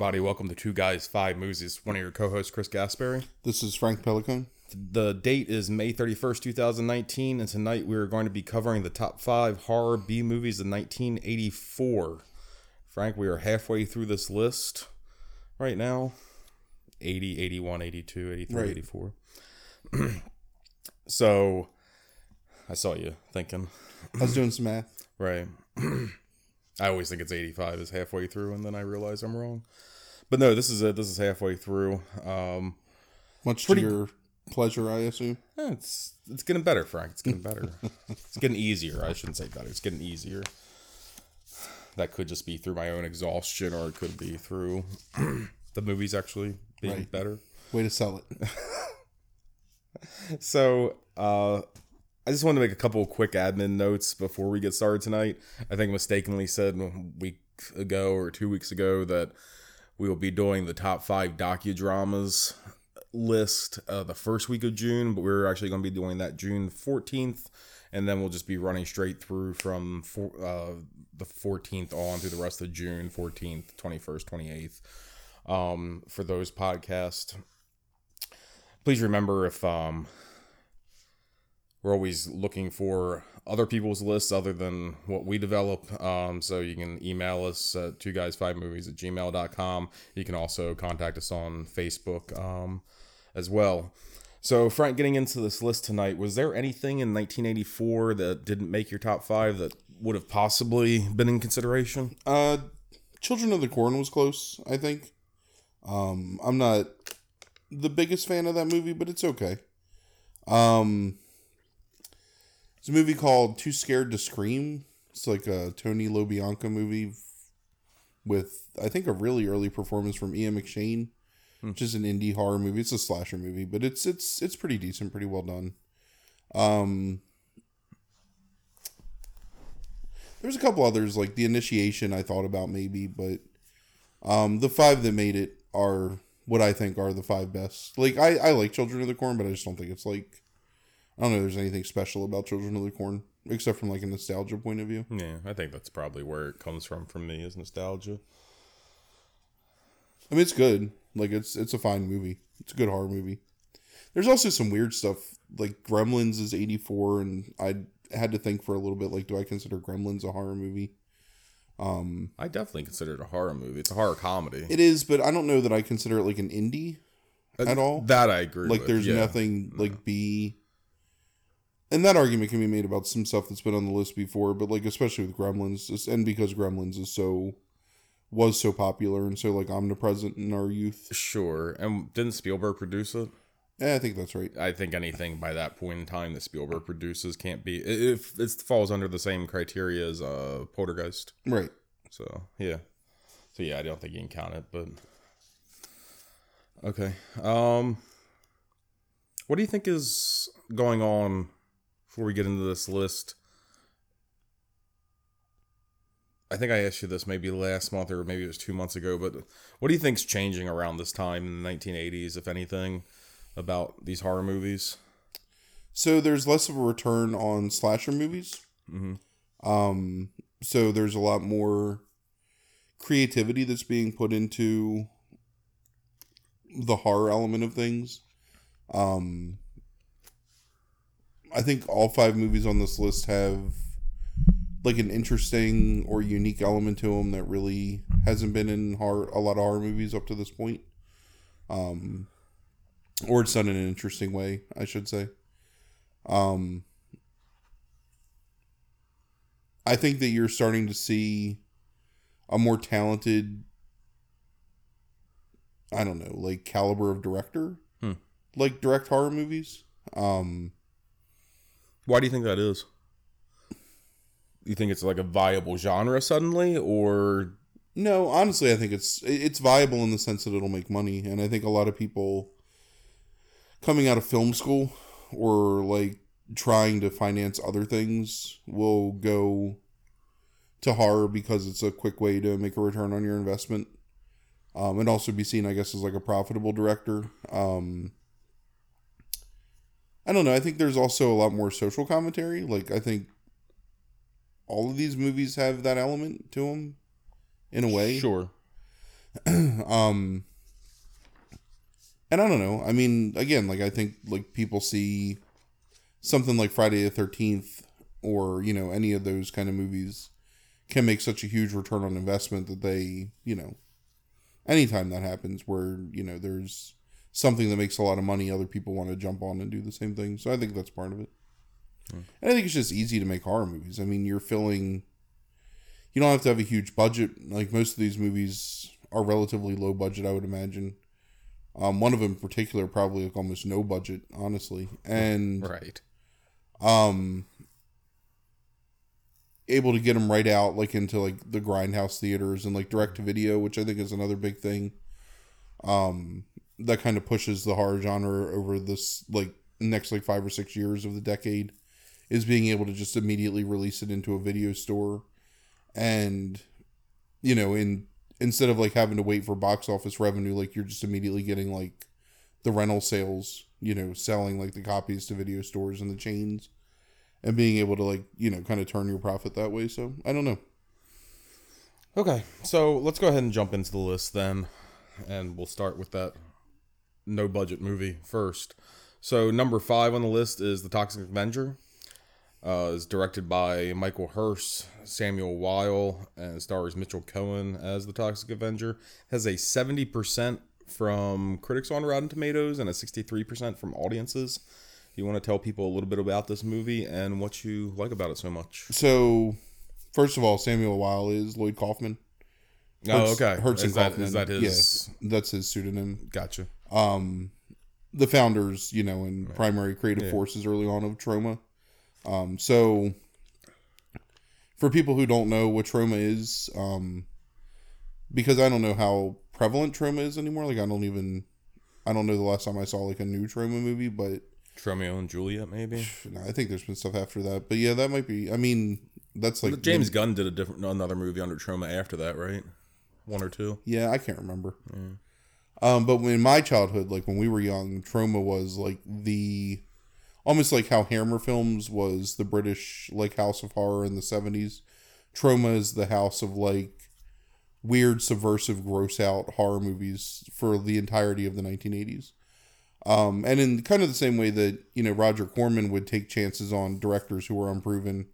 Everybody. Welcome to Two Guys Five Movies. One of your co-hosts, Chris Gaspari. This is Frank Pelican. The date is May thirty first, two thousand nineteen, and tonight we are going to be covering the top five horror B movies of nineteen eighty four. Frank, we are halfway through this list right now. 80, 81, 82, 83, Right. 84. so, I saw you thinking. I was doing some math. Right. I always think it's 85 is halfway through, and then I realize I'm wrong. But no, this is it. This is halfway through. Um, Much Pretty- to your pleasure, I assume. eh, it's it's getting better, Frank. It's getting better. it's getting easier. I shouldn't say better. It's getting easier. That could just be through my own exhaustion, or it could be through the movies actually being Right. better. Way to sell it. So, uh, I just want to make a couple of quick admin notes before we get started tonight. I think mistakenly said a week ago or two weeks ago that we will be doing the top five docudramas list uh, the first week of June, but we're actually going to be doing that June 14th, and then we'll just be running straight through from four, uh, the 14th on through the rest of June 14th, 21st, 28th um, for those podcasts please remember if um we're always looking for other people's lists other than what we develop um so you can email us at two guys five movies at gmail.com you can also contact us on facebook um as well so frank getting into this list tonight was there anything in 1984 that didn't make your top five that would have possibly been in consideration Uh, Children of the Corn was close, I think. Um, I'm not the biggest fan of that movie, but it's okay. Um, a movie called Too Scared to Scream. It's like a Tony LoBianco movie with, I think, a really early performance from Ian McShane, which is an indie horror movie. It's a slasher movie, but it's it's it's pretty decent, pretty well done. Um, there's a couple others like the initiation I thought about maybe, but um, the five that made it are what I think are the five best. Like I, I like Children of the Corn, but I just don't think it's like I don't know. if There's anything special about Children of the Corn except from like a nostalgia point of view. yeah i think that's probably where it comes from for me is nostalgia I mean, it's good. Like it's it's a fine movie. It's a good horror movie. There's also some weird stuff like Gremlins is 84, and I had to think for a little bit like, do I consider Gremlins a horror movie? Um, I definitely consider it a horror movie. It's a horror comedy. it is, but I don't know that I consider it like an indie at all. That I agree. like with, there's yeah. nothing like B. And that argument can be made about some stuff that's been on the list before, but like especially with Gremlins, and because Gremlins is so was so popular and so like omnipresent in our youth. Sure. And didn't Spielberg produce it? Yeah, I think that's right. I think anything by that point in time that Spielberg produces can't be. If it falls under the same criteria as uh, Poltergeist. Right. So yeah. So yeah, I don't think you can count it, but okay. Um, what do you think is going on before we get into this list? I think I asked you this maybe last month or maybe it was two months ago, but what do you think's changing around this time in the 1980s, if anything, about these horror movies? So there's less of a return on slasher movies. Mhm. Um, so there's a lot more creativity that's being put into the horror element of things. Um, I think all five movies on this list have like an interesting or unique element to them that really hasn't been in horror, a lot of horror movies up to this point. Um, or it's done in an interesting way, I should say. Um, I think that you're starting to see a more talented, I don't know, like caliber of director, Hmm. like direct horror movies. Um, Why do you think that is? You think it's like a viable genre suddenly, or? No, honestly, I think it's it's viable in the sense that it'll make money, and I think a lot of people coming out of film school or like trying to finance other things will go to horror because it's a quick way to make a return on your investment. Um, and also be seen i guess as like a profitable director. Um, i don't know i think there's also a lot more social commentary like i think all of these movies have that element to them in a way sure? um and I don't know. I mean, again, like I think like people see something like Friday the 13th or, you know, any of those kind of movies can make such a huge return on investment that they, you know, anytime that happens where, you know, there's something that makes a lot of money, other people want to jump on and do the same thing. So I think that's part of it. And I think it's just easy to make horror movies. I mean, you're filling you don't have to have a huge budget. Like most of these movies are relatively low budget, I would imagine. Um, one of them in particular, probably like almost no budget, honestly, and Right. um, able to get them right out like into like the grindhouse theaters and like direct to video, which I think is another big thing. Um, that kind of pushes the horror genre over this like next like five or six years of the decade, is being able to just immediately release it into a video store, and you know in instead of like having to wait for box office revenue, like you're just immediately getting like the rental sales, you know, selling like the copies to video stores and the chains and being able to like, you know, kind of turn your profit that way. So I don't know. Okay, so let's go ahead and jump into the list then, and we'll start with that no budget movie first. So number five on the list is The Toxic Avenger. Uh, is directed by Michael Herz, Samuel Weil, and stars Mitchell Cohen as the Toxic Avenger. Has a seventy percent from critics on Rotten Tomatoes and a sixty-three percent from audiences. You want to tell people a little bit about this movie and what you like about it so much? So first of all, Samuel Weil is Lloyd Kaufman. Oh, okay. Herz and that Kaufman. is that his? Yes, that's his pseudonym. Gotcha. Um, the founders, you know, and primary creative Yeah. forces early on of Troma. Um, so for people who don't know what troma is, um, because I don't know how prevalent troma is anymore. Like I don't even, I don't know the last time I saw like a new troma movie, but Tromeo and Juliet, maybe. no, I think there's been stuff after that. But yeah, that might be. I mean, that's like James Gunn did a different another movie under Troma after that, right? One or two. Yeah, I can't remember. Um, but in my childhood, like when we were young, Troma was like the almost like how Hammer Films was the British like House of Horror in the seventies. Troma is the house of like weird, subversive, gross out horror movies for the entirety of the nineteen eighties. Um, and in kind of the same way that you know Roger Corman would take chances on directors who were unproven,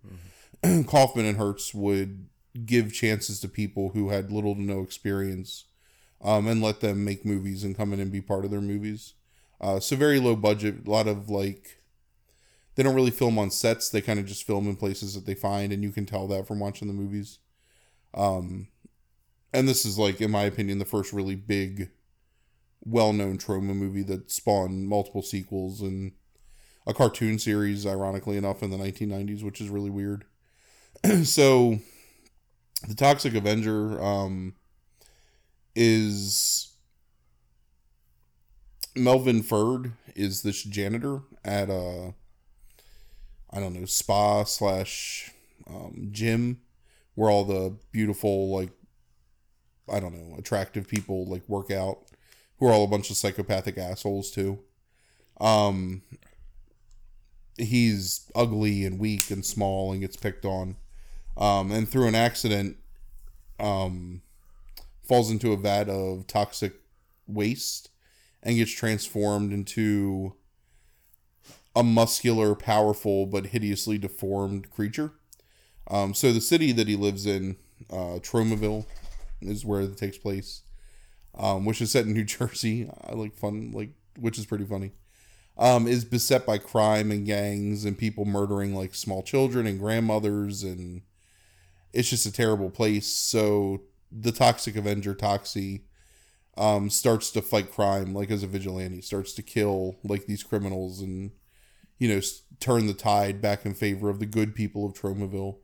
Kaufman and Herz would give chances to people who had little to no experience um, and let them make movies and come in and be part of their movies. Uh, so very low budget, a lot of like they don't really film on sets. They kind of just film in places that they find, and you can tell that from watching the movies. Um, and this is like, in my opinion, the first really big, well-known troma movie that spawned multiple sequels and a cartoon series, ironically enough, in the 1990s, which is really weird. so, the Toxic Avenger um, is Melvin Ferd is this janitor at a I don't know spa slash um, gym where all the beautiful like I don't know attractive people like work out who are all a bunch of psychopathic assholes too. Um, he's ugly and weak and small and gets picked on. Um, and through an accident, um, falls into a vat of toxic waste and gets transformed into a muscular, powerful, but hideously deformed creature. Um, so the city that he lives in, uh, Tromaville, is where it takes place, um, which is set in New Jersey. I like fun, like which is pretty funny. Um, is beset by crime and gangs and people murdering like small children and grandmothers and it's just a terrible place. So the Toxic Avenger Toxie um, starts to fight crime like as a vigilante, starts to kill like these criminals and you know s- turn the tide back in favor of the good people of Tromaville.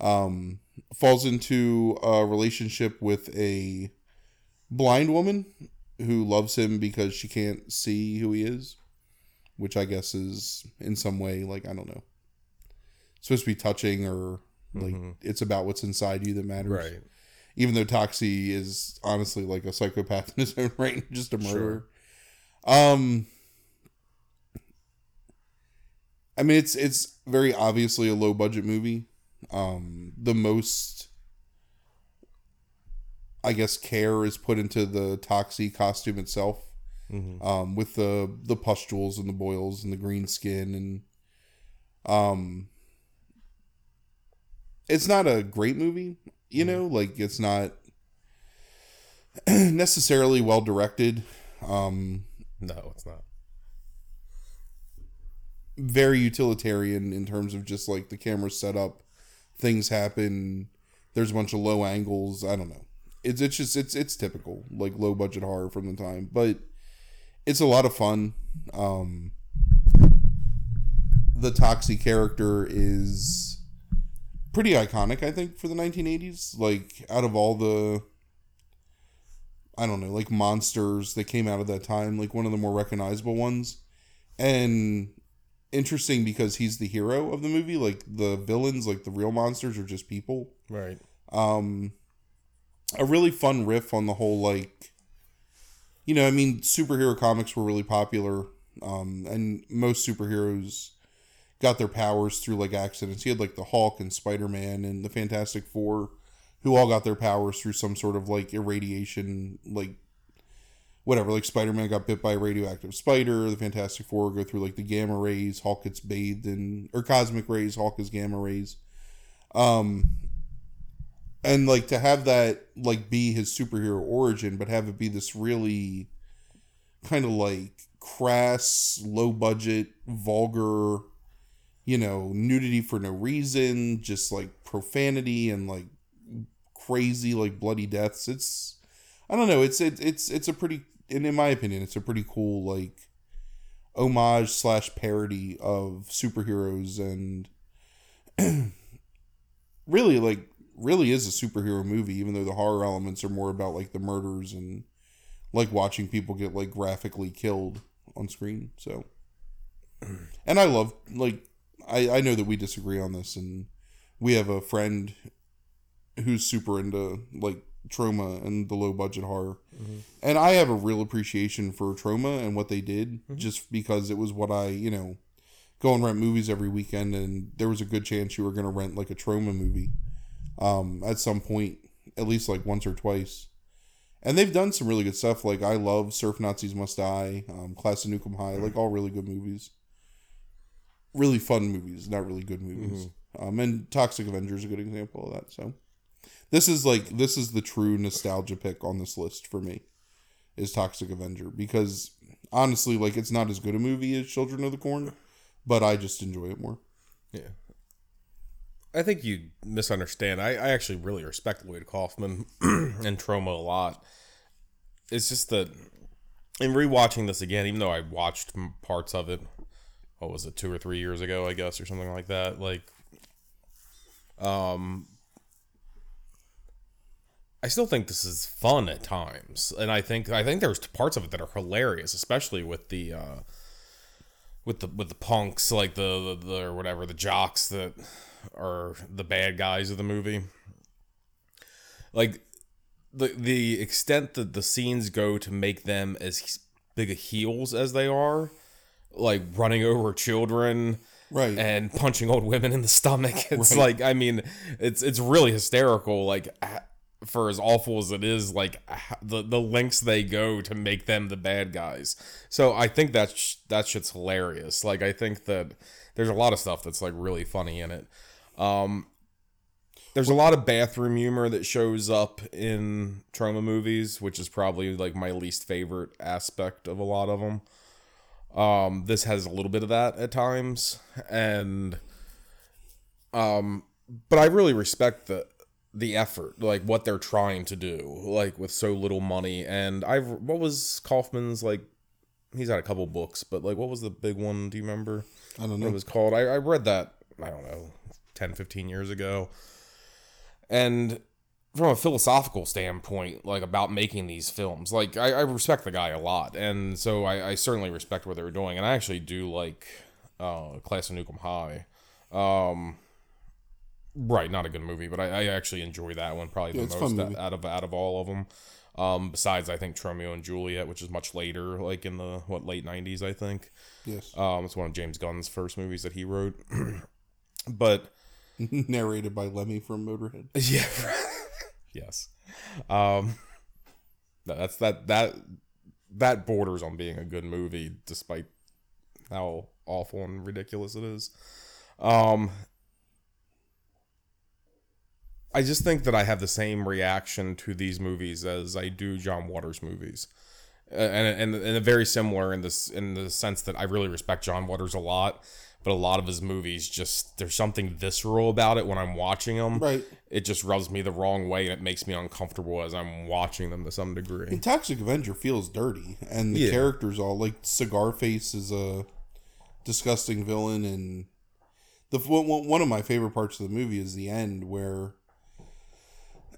Um, falls into a relationship with a blind woman who loves him because she can't see who he is, which I guess is in some way like I don't know, supposed to be touching or like it's about what's inside you that matters Right. Even though Toxie is honestly like a psychopath in his own right, just a murderer. Um, I mean, it's it's very obviously a low budget movie. Um, the most I guess care is put into the Toxie costume itself, um, with the the pustules and the boils and the green skin and um, it's not a great movie, you know, like it's not necessarily well directed. Um, No, it's not. very utilitarian in terms of just like the camera setup, things happen. There's a bunch of low angles. I don't know. It's it's just it's it's typical like low budget horror from the time, but it's a lot of fun. Um, the Toxie character is pretty iconic, I think, for the 1980s. Like out of all the I don't know, like monsters that came out of that time, like one of the more recognizable ones. And interesting because he's the hero of the movie. Like the villains, like the real monsters, are just people. Right. Um, a really fun riff on the whole like, you know, I mean, superhero comics were really popular, um, and most superheroes got their powers through like accidents. He had like the Hulk and Spider Man and the Fantastic Four, who all got their powers through some sort of like irradiation, like whatever. Like Spider Man got bit by a radioactive spider. The Fantastic Four go through like the gamma rays. Hulk gets bathed in or cosmic rays. Hulk is gamma rays. Um, and like to have that like be his superhero origin, but have it be this really kind of like crass, low budget, vulgar, you know, nudity for no reason, just like profanity and like crazy like bloody deaths. It's I don't know. It's it, it's it's a pretty, and in my opinion, it's a pretty cool like homage slash parody of superheroes and really like really is a superhero movie. Even though the horror elements are more about like the murders and like watching people get like graphically killed on screen. So, and I love like I I know that we disagree on this, and we have a friend who's super into like troma and the low budget horror. And i have a real appreciation for troma and what they did just because it was what i you know go and rent movies every weekend and there was a good chance you were going to rent like a troma movie um at some point at least like once or twice. And they've done some really good stuff like i love surf nazis must die um class of nukem high like all really good movies really fun movies not really good movies um and toxic avenger is a good example of that so this is like this is the true nostalgia pick on this list for me is toxic avenger because honestly like it's not as good a movie as children of the corn but i just enjoy it more Yeah. I think you misunderstand. I, I actually really respect Lloyd Kaufman and Troma a lot. It's just that in rewatching this again, even though I watched parts of it, what was it, two or three years ago, I guess, or something like that. Like, um, I still think this is fun at times, and I think I think there's parts of it that are hilarious, especially with the uh, with the with the punks, like the, the, the or whatever the jocks that are the bad guys of the movie. Like the the extent that the scenes go to make them as big a heels as they are, like running over children right and punching old women in the stomach. It's Right. like I mean, it's it's really hysterical. Like for as awful as it is, like the the lengths they go to make them the bad guys. So I think that's sh- that shit's hilarious. Like I think that there's a lot of stuff that's like really funny in it. Um, there's a lot of bathroom humor that shows up in troma movies, which is probably like my least favorite aspect of a lot of them. Um, this has a little bit of that at times, and um, but I really respect the the effort, like what they're trying to do, like with so little money. And I've what was Kaufman's like? He's had a couple books, but like what was the big one? Do you remember? i don't know. what it was called. I, I read that, I don't know, 10, 15 years ago. And from a philosophical standpoint, like about making these films, like I, I respect the guy a lot. And so I, I certainly respect what they were doing. And I actually do like uh, Class of Nukem High. Um, right, not a good movie, but I, I actually enjoy that one probably Yeah, the most movie. out of out of all of them. Um, besides, I think Tromeo and Juliet, which is much later, like in the what late '90s, I think. yes Um, it's one of James Gunn's first movies that he wrote. but narrated by lemmy from motorhead yeah, yes. Um, that's that that that borders on being a good movie, despite how awful and ridiculous it is. Um, I just think that I have the same reaction to these movies as I do John Waters movies, and and and very similar in this in the sense that I really respect John Waters a lot, but a lot of his movies just there's something visceral about it when I'm watching them. Right. It just rubs me the wrong way and it makes me uncomfortable as I'm watching them to some degree. And Toxic Avenger feels dirty, and the Yeah. characters all like Cigar Face is a disgusting villain, and the one of my favorite parts of the movie is the end where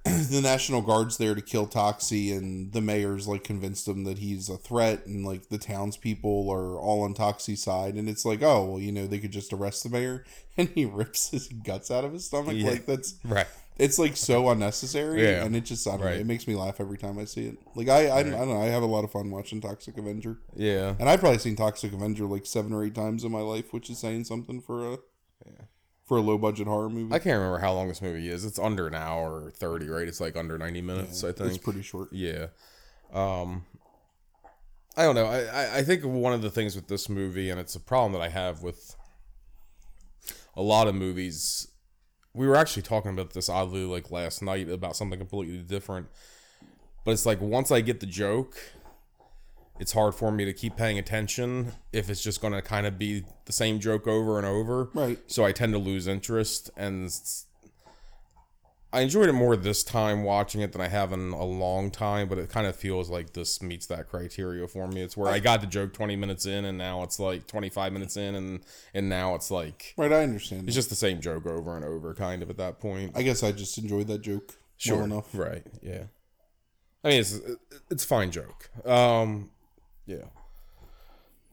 the National Guard's there to kill Toxie, and the mayor's like convinced him that he's a threat, and like the townspeople are all on Toxie's side, and it's like, oh well, you know, they could just arrest the mayor, and he rips his guts out of his stomach, Yeah. like that's Right. it's like so unnecessary Yeah. and it just I don't know, it makes me laugh every time I see it. Like I I, I don't know, I have a lot of fun watching Toxic Avenger. Yeah. And I've probably seen Toxic Avenger like seven or eight times in my life, which is saying something for a for a low budget horror movie. I can't remember how long this movie is. It's under an hour or 30, right? It's like under 90 minutes, I think. it's pretty short. Yeah. Um I don't know. I, I- I think one of the things with this movie, and it's a problem that I have with a lot of movies. We were actually talking about this oddly like last night about something completely different. But it's like once I get the joke, it's hard for me to keep paying attention if it's just going to kind of be the same joke over and over. Right. So I tend to lose interest and I enjoyed it more this time watching it than I have in a long time, but it kind of feels like this meets that criteria for me. It's where I got the joke 20 minutes in and now it's like 25 minutes in and and now it's like Right, I understand. it's just the same joke over and over kind of at that point. I guess I just enjoyed that joke well enough. Right. Yeah. I mean, it's it's a fine joke. Um, yeah.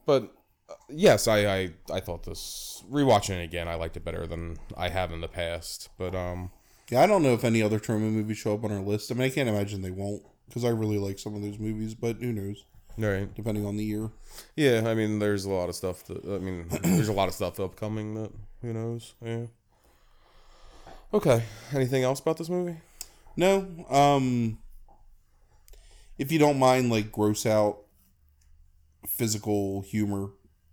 But uh, yes, I, I I thought this rewatching it again. I liked it better than I have in the past. But um, Yeah, I don't know if any other Troma movies show up on our list. I mean, I can't imagine they won't because I really like some of those movies, but who knows? right. Depending on the year. Yeah. I mean, there's a lot of stuff. That, I mean, there's a lot of stuff upcoming that who knows. Yeah. Okay. Anything else about this movie? No. Um if you don't mind like gross out physical humor,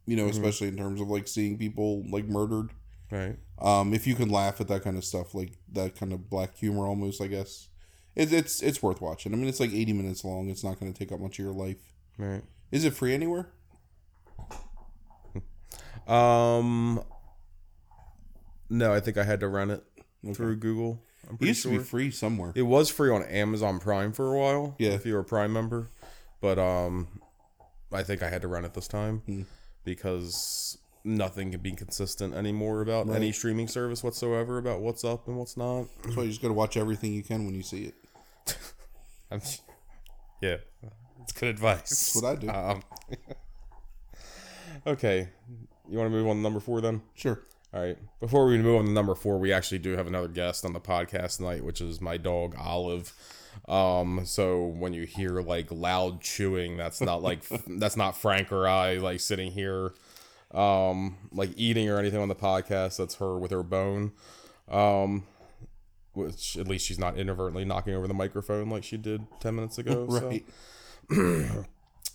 you know, especially in terms of like seeing people like murdered. Right. Um if you can laugh at that kind of stuff, like that kind of black humor almost, I guess. It, it's it's worth watching. I mean, it's like 80 minutes long. It's not going to take up much of your life. Right. Is it free anywhere? Um. No, I think I had to rent it through Google. I'm It used sure. to be free somewhere. It was free on Amazon Prime for a while. Yeah. If you were a Prime member. But um I think I had to run it this time Hmm. because nothing can be consistent anymore about any streaming service whatsoever about what's up and what's not. That's why you just got to watch everything you can when you see it. I'm, yeah. It's good advice. That's what I do. Um, okay. You want to move on to number four then? Sure. All right. Before we move on to number four, we actually do have another guest on the podcast tonight, which is my dog Olive. Um, so when you hear like loud chewing, that's not like that's not Frank or I like sitting here, um, like eating or anything on the podcast. That's her with her bone. Um, which at least she's not inadvertently knocking over the microphone like she did ten minutes ago. so. Right.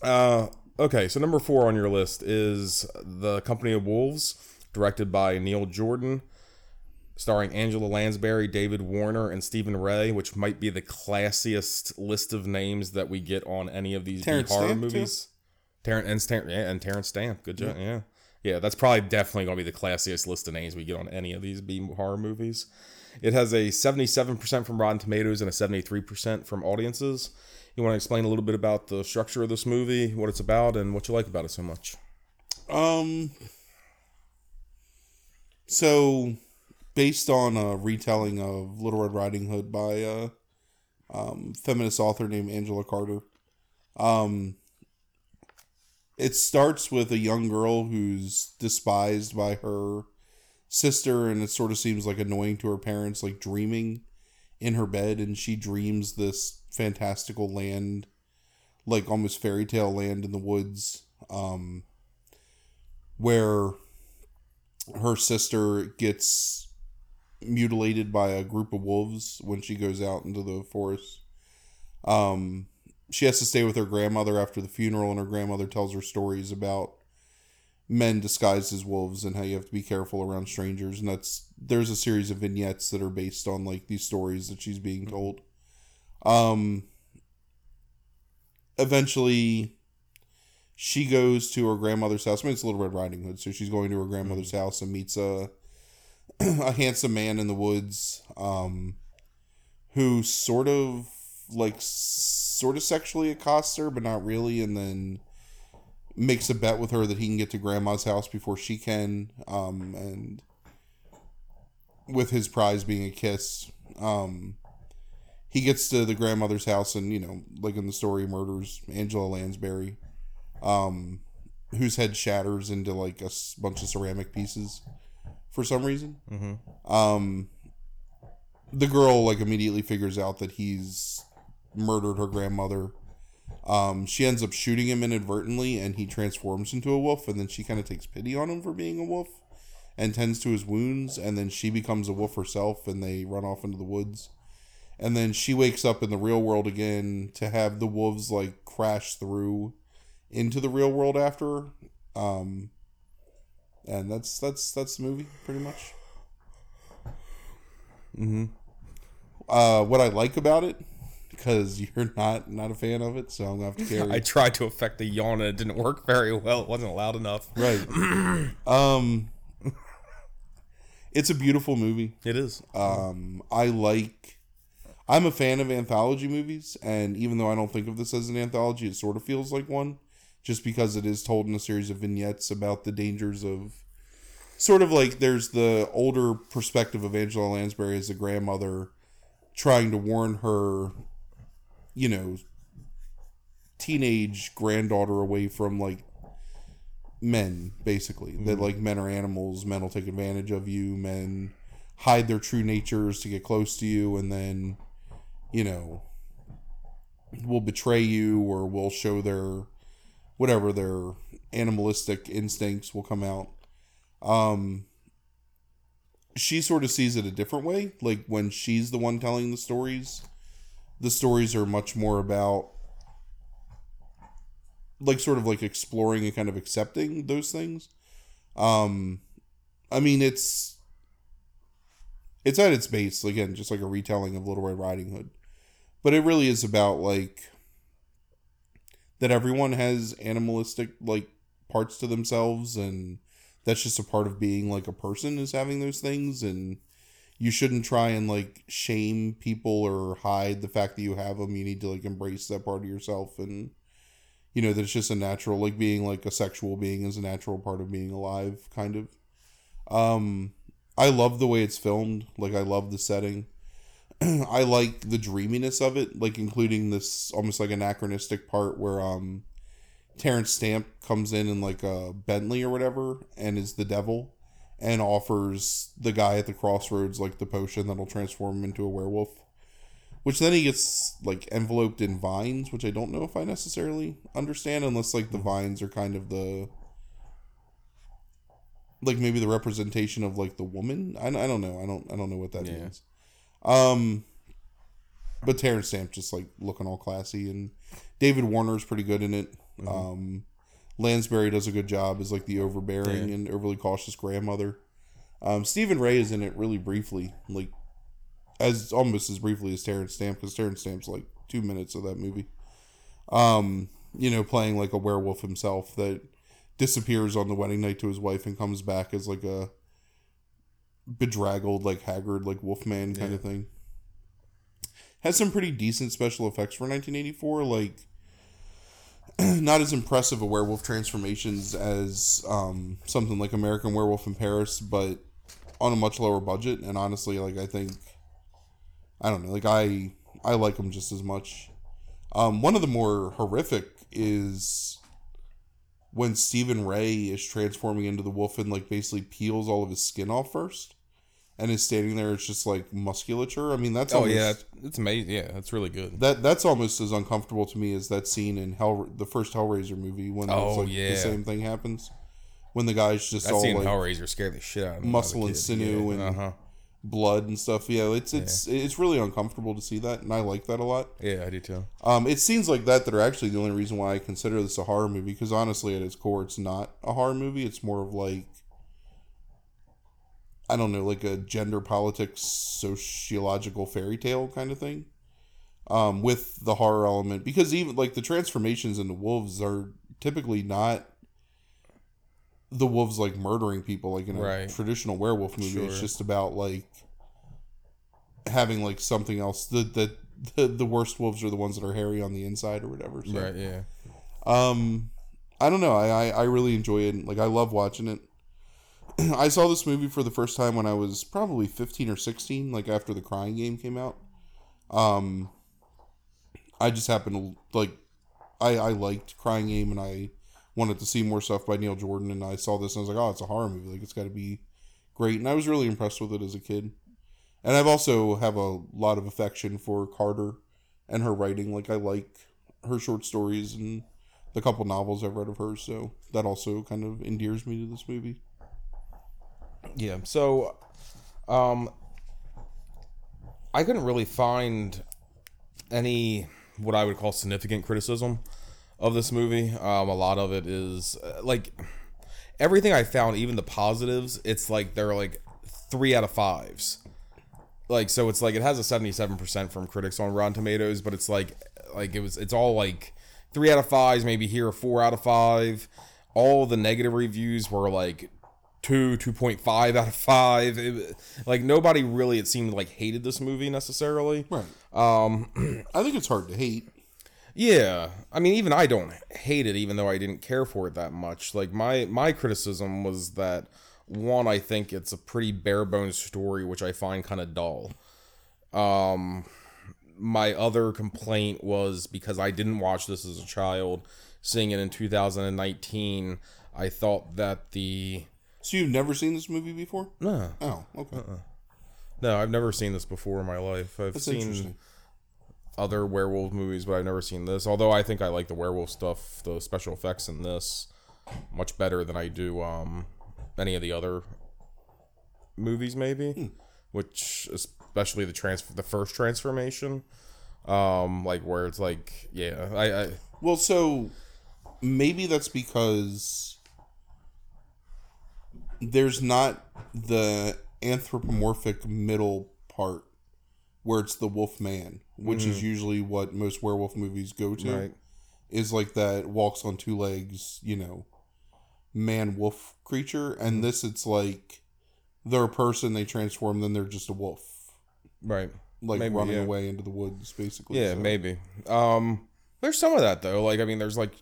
Uh, okay, so number four on your list is The Company of Wolves, directed by Neil Jordan, starring Angela Lansbury, David Warner, and Stephen Rea, which might be the classiest list of names that we get on any of these horror Stamp, too? movies. Terrence and, Ter- yeah, and Terrence Stamp. Good job. Yeah. yeah. that's probably definitely going to be the classiest list of names we get on any of these B horror movies. It has a 77% from Rotten Tomatoes and a 73% from audiences. You want to explain a little bit about the structure of this movie, what it's about, and what you like about it so much? Um. So, based on a retelling of Little Red Riding Hood by a um, feminist author named Angela Carter, um, it starts with a young girl who's despised by her sister, and it sort of seems like annoying to her parents, like dreaming in her bed, and she dreams this fantastical land, like almost fairy tale land in the woods. Um, where her sister gets mutilated by a group of wolves when she goes out into the forest. Um, she has to stay with her grandmother after the funeral, and her grandmother tells her stories about men disguised as wolves and how you have to be careful around strangers. And that's there's a series of vignettes that are based on like these stories that she's being told. Um, eventually, she goes to her grandmother's house. I mean, it's Little Red Riding Hood, so she's going to her grandmother's house and meets a a handsome man in the woods, um, who sort of like sort of sexually accosts her, but not really, and then makes a bet with her that he can get to grandma's house before she can, um, and with his prize being a kiss, um, he gets to the grandmother's house and you know, like in the story, murders Angela Lansbury, um, whose head shatters into like a bunch of ceramic pieces for some reason. Mm-hmm. Um, the girl like immediately figures out that he's murdered her grandmother. Um, she ends up shooting him inadvertently, and he transforms into a wolf. And then she kind of takes pity on him for being a wolf, and tends to his wounds. And then she becomes a wolf herself, and they run off into the woods. And then she wakes up in the real world again to have the wolves like crash through into the real world after her. Um, and that's that's that's the movie pretty much. Mm-hmm. Uh, what I like about it, because you're not not a fan of it, so I'm gonna have to carry. I tried to affect the yawn and it didn't work very well. It wasn't loud enough. right. um, it's a beautiful movie. It is. Um, I like. I'm a fan of anthology movies, and even though I don't think of this as an anthology, it sort of feels like one, just because it is told in a series of vignettes about the dangers of. Sort of like there's the older perspective of Angela Lansbury as a grandmother, trying to warn her, you know, teenage granddaughter away from like men, basically. That mm-hmm. like men are animals, men will take advantage of you, men hide their true natures to get close to you, and then, you know, will betray you or will show their whatever their animalistic instincts will come out. Um, she sort of sees it a different way. Like when she's the one telling the stories, the stories are much more about like sort of like exploring and kind of accepting those things. Um, I mean, it's it's at its base again, just like a retelling of Little Red Riding Hood, but it really is about like that everyone has animalistic like parts to themselves, and that's just a part of being like a person is having those things, and you shouldn't try and like shame people or hide the fact that you have them. You need to like embrace that part of yourself and you know that it's just a natural like being like a sexual being is a natural part of being alive kind of. Um i love the way it's filmed. Like i love the setting i like the dreaminess of it like including this almost like anachronistic part where um terrence stamp comes in in like a bentley or whatever and is the devil and offers the guy at the crossroads like the potion that'll transform him into a werewolf which then he gets like enveloped in vines, which I don't know if I necessarily understand, unless like the vines are kind of the like maybe the representation of like the woman. I, I don't know. I don't I don't know what that Yeah. means. Um, but Terrence Stamp just like looking all classy, and David Warner is pretty good in it. Um, Lansbury does a good job as like the overbearing Yeah. and overly cautious grandmother. Um, Stephen Rea is in it really briefly, like as almost as briefly as Terrence Stamp, because Terrence Stamp's like two minutes of that movie. Um, you know, playing like a werewolf himself that disappears on the wedding night to his wife and comes back as like a bedraggled, like haggard, like wolfman kind Yeah. of thing. Has some pretty decent special effects for 1984, like not as impressive a werewolf transformations as um, something like American Werewolf in Paris, but on a much lower budget. And honestly, like I think, I don't know, like I I like them just as much. Um, one of the more horrific is when Stephen Rea is transforming into the wolf and like basically peels all of his skin off first, and is standing there. It's just like musculature. I mean, that's Oh almost, yeah, it's, amazing. Yeah, that's really good. that that's almost as uncomfortable to me as that scene in Hell, the first Hellraiser movie when Oh, like yeah. the same thing happens when the guy's just That all scene in like Hellraiser scared the shit out of me. muscle and sinew and- uh huh. Blood and stuff. Yeah, it's it's it's really uncomfortable to see that, and I like that a lot. Yeah, I do too. Um, it's scenes like that that are actually the only reason why I consider this a horror movie. Because honestly, at its core, it's not a horror movie. It's more of like I don't know, like a gender politics sociological fairy tale kind of thing. Um, with the horror element, because even like the transformations into wolves are typically not the wolves like murdering people like in a Right. traditional werewolf movie. It's just about like having like something else. The, the the the worst wolves are the ones that are hairy on the inside or whatever. So. Right. Yeah. Um, I don't know. I, I I really enjoy it. Like I love watching it. I saw this movie for the first time when I was probably fifteen or sixteen, like after the Crying Game came out. Um, I just happened to like, I I liked Crying Game and I wanted to see more stuff by Neil Jordan, and I saw this and I was like, oh, it's a horror movie. Like it's got to be great, and I was really impressed with it as a kid. And I've also have a lot of affection for Carter and her writing. Like I like her short stories and the couple novels I've read of hers, so that also kind of endears me to this movie. Yeah. So, um, I couldn't really find any what I would call significant criticism of this movie. Um, a lot of it is uh, like everything I found, even the positives. It's like they're like three out of fives. Like so, it's like it has a seventy-seven percent from critics on Rotten Tomatoes, but it's like like it was it's all like three out of fives, maybe here four out of five. All the negative reviews were like two, two point five out of five. It- like nobody really, it seemed like hated this movie necessarily. Right. Um, I think it's hard to hate. Yeah, I mean, even I don't hate it, even though I didn't care for it that much. Like my my criticism was that one, I think it's a pretty bare bones story, which I find kind of dull. Um, my other complaint was because I didn't watch this as a child, seeing it in 2019. I thought that the So you've never seen this movie before? no, Oh, okay. Uh-uh. no, I've never seen this before in my life. I've That's seen. Other werewolf movies, but I've never seen this. Although I think I like the werewolf stuff, the special effects in this much better than I do um any of the other movies, maybe. Which especially the trans the first transformation, um, like where it's like, yeah, I, I Well, so maybe that's because there's not the anthropomorphic middle part where it's the wolf man, which is usually what most werewolf movies go to. Right. Is like that walks on two legs, you know, man wolf creature, and this it's like they're a person, they transform, then they're just a wolf, right. like Maybe, running yeah. away into the woods, basically. Yeah, so. maybe. Um, there's some of that though. Like, I mean, there's like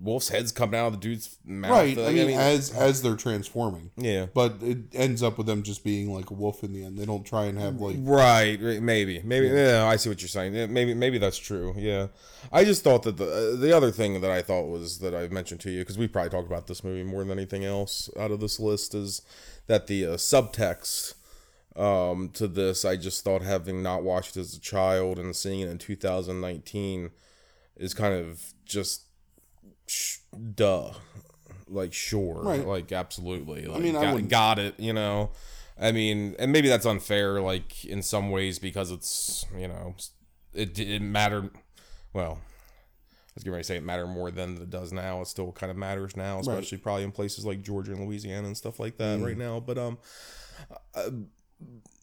wolf's heads coming out of the dude's mouth. Right. Like, I mean, as as they're transforming. yeah. but it ends up with them just being like a wolf in the end. They don't try and have like Right, right, maybe, maybe. Yeah, I see what you're saying. Maybe, maybe that's true. Yeah, I just thought that the uh, the other thing that I thought was that I mentioned to you because we probably talked about this movie more than anything else out of this list is that the uh, subtext um, to this. I just thought having not watched it as a child and seeing it in 2019 is kind of just duh, like sure, Right. like absolutely. Like, mean, I got, wouldn't- got it, you know. I mean, and maybe that's unfair, like in some ways, because it's you know, it did it mattered. Well, I was going to say it mattered more than it does now. It still kind of matters now, especially probably in places like Georgia and Louisiana and stuff like that right now. But um, uh,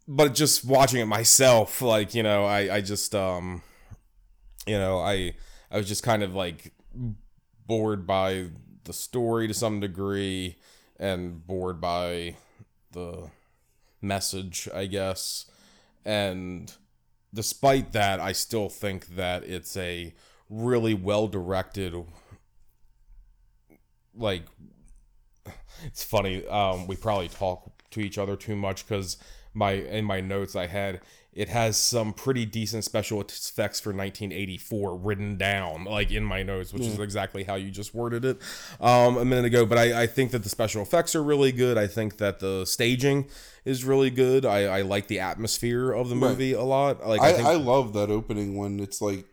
but just watching it myself, like you know, I I just um, you know, I I was just kind of like bored by the story to some degree and bored by the message, I guess. And despite that, I still think that it's a really well directed like it's funny um we probably talk to each other too much cuz my in my notes I had it has some pretty decent special effects for 1984 written down like in my notes which is exactly how you just worded it um a minute ago. But I, I think that the special effects are really good. I think that the staging is really good. I, I like the atmosphere of the movie a lot. Like I, I, think I love that opening when it's like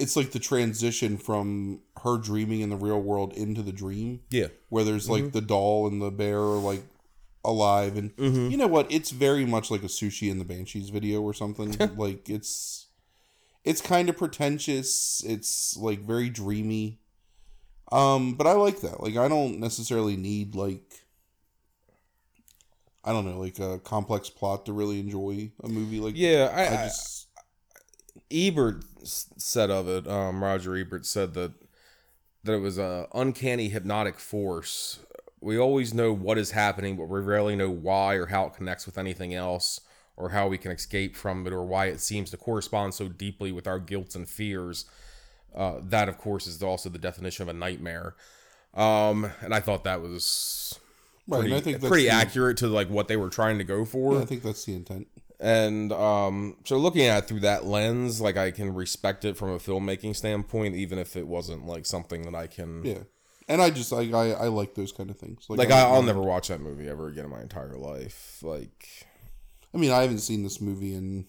it's like the transition from her dreaming in the real world into the dream. Yeah. Where there's like Mm-hmm. the doll and the bear are like alive and Mhm. you know what it's very much like a Siouxsie and the Banshees video or something like it's it's kind of pretentious it's like very dreamy um but i like that like i don't necessarily need like i don't know like a complex plot to really enjoy a movie like Yeah, I, i I just Ebert said of it. Um, Roger Ebert said that that it was a uncanny hypnotic force. We always know what is happening, but we rarely know why or how it connects with anything else, or how we can escape from it, or why it seems to correspond so deeply with our guilt and fears. Uh, that, of course, is also the definition of a nightmare. Um, and I thought that was pretty, and i think that's pretty the, accurate to like what they were trying to go for yeah, i think that's the intent and um, so looking at it through that lens, like I can respect it from a filmmaking standpoint, even if it wasn't like something that I can. yeah and i just like i i like those kind of things Like like I, I'll never watch that movie ever again in my entire life. Like, I mean, I haven't seen this movie in.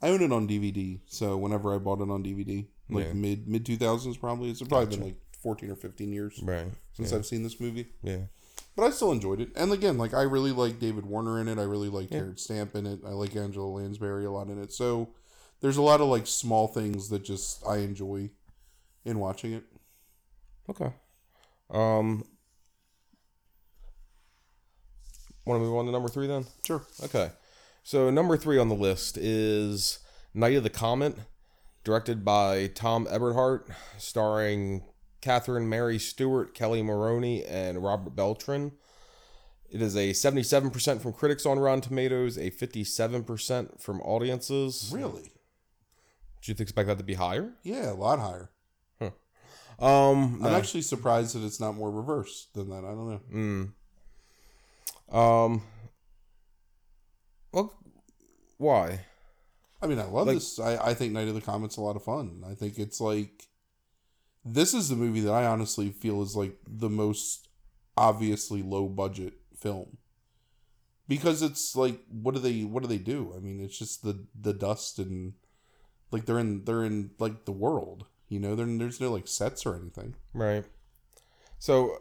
I own it on DVD, so whenever I bought it on DVD, like Yeah. mid mid two thousands, probably it's probably been like fourteen or fifteen years right? since I've seen this movie. Yeah, But I still enjoyed it, and again, like I really like David Warner in it. I really like Jared Stamp in it. I like Angela Lansbury a lot in it. So there's a lot of like small things that just I enjoy in watching it. Okay. Um, want to move on to number three then? Sure. Okay. So number three on the list is Night of the Comet, directed by Tom Eberhardt, starring Catherine Mary Stewart, Kelly Maroney, and Robert Beltran. It is a 77% from critics on Rotten Tomatoes, a 57% from audiences. Really? Did you expect that to be higher? Yeah, a lot higher. Um, I'm no. actually surprised that it's not more reverse than that. I don't know. Mm. Um. Well, why? I mean, I love Like- this. I, I think Night of the Comet's a lot of fun. I think it's like this is the movie that I honestly feel is like the most obviously low budget film because it's like what do they what do they do? I mean, it's just the the dust and like they're in they're in like the world. You know, there there's no like sets or anything. Right. So,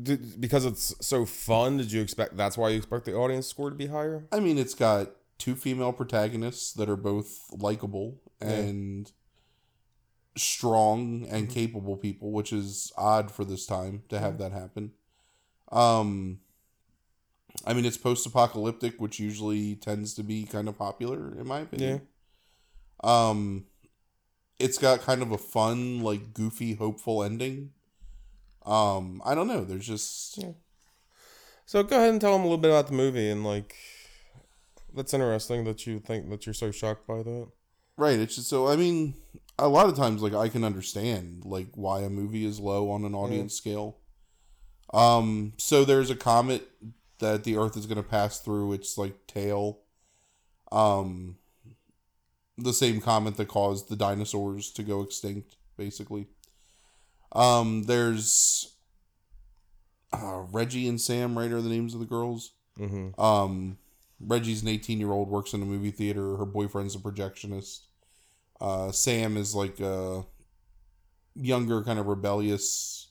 did, because it's so fun, did you expect? That's why you expect the audience score to be higher. I mean, it's got two female protagonists that are both likable and strong and capable people, which is odd for this time to have that happen. Um, I mean, it's post-apocalyptic, which usually tends to be kind of popular, in my opinion. Um, it's got kind of a fun, like goofy, hopeful ending. Um, I don't know. There's just Yeah. So go ahead and tell them a little bit about the movie and like. That's interesting that you think that you're so shocked by that. Right. It's just so I mean, a lot of times like I can understand like why a movie is low on an audience scale. Um so there's a comet that the earth is going to pass through its like tail. Um the same comet that caused the dinosaurs to go extinct basically. Um there's uh, Reggie and Sam, right, are the names of the girls. Mm-hmm. Um, Reggie's an 18 year old, works in a movie theater. Her boyfriend's a projectionist. Uh, Sam is like a younger, kind of rebellious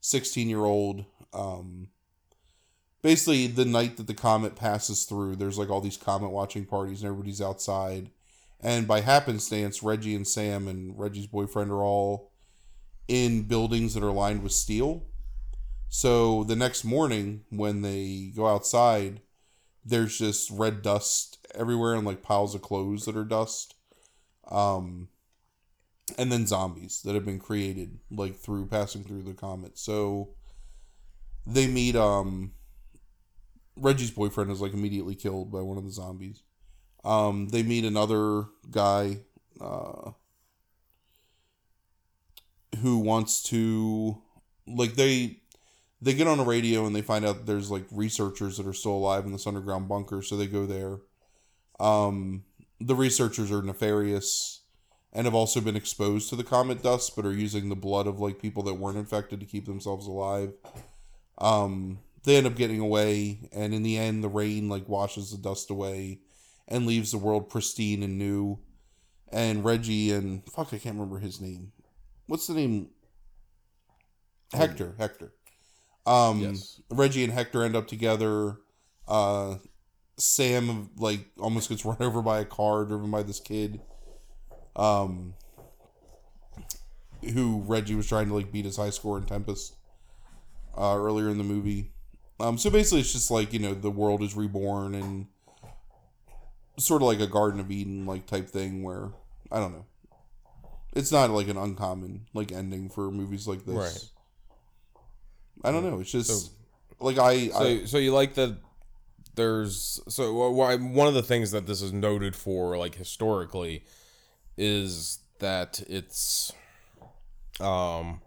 16 year old. Um, basically, the night that the comet passes through, there's like all these comet watching parties and everybody's outside. And by happenstance, Reggie and Sam and Reggie's boyfriend are all in buildings that are lined with steel. So the next morning, when they go outside, there's just red dust everywhere and like piles of clothes that are dust. Um, and then zombies that have been created like through passing through the comet. So they meet um Reggie's boyfriend is like immediately killed by one of the zombies. Um, they meet another guy uh, who wants to like they they get on a radio and they find out there's like researchers that are still alive in this underground bunker, so they go there. Um, the researchers are nefarious and have also been exposed to the comet dust, but are using the blood of like people that weren't infected to keep themselves alive. Um, they end up getting away, and in the end, the rain like washes the dust away and leaves the world pristine and new. And Reggie and fuck, I can't remember his name. What's the name? Hector. Hector Um, Yes. Reggie and Hector end up together. Uh, Sam like almost gets run over by a car driven by this kid. Um, who Reggie was trying to like beat his high score in Tempest. Uh, earlier in the movie. Um, so basically, it's just like you know the world is reborn and sort of like a Garden of Eden like type thing where I don't know. It's not like an uncommon like ending for movies like this. Right. I don't know. It's just So- like I, So, I so you like that? There's so why one of the things that this is noted for, like historically, is that it's, um,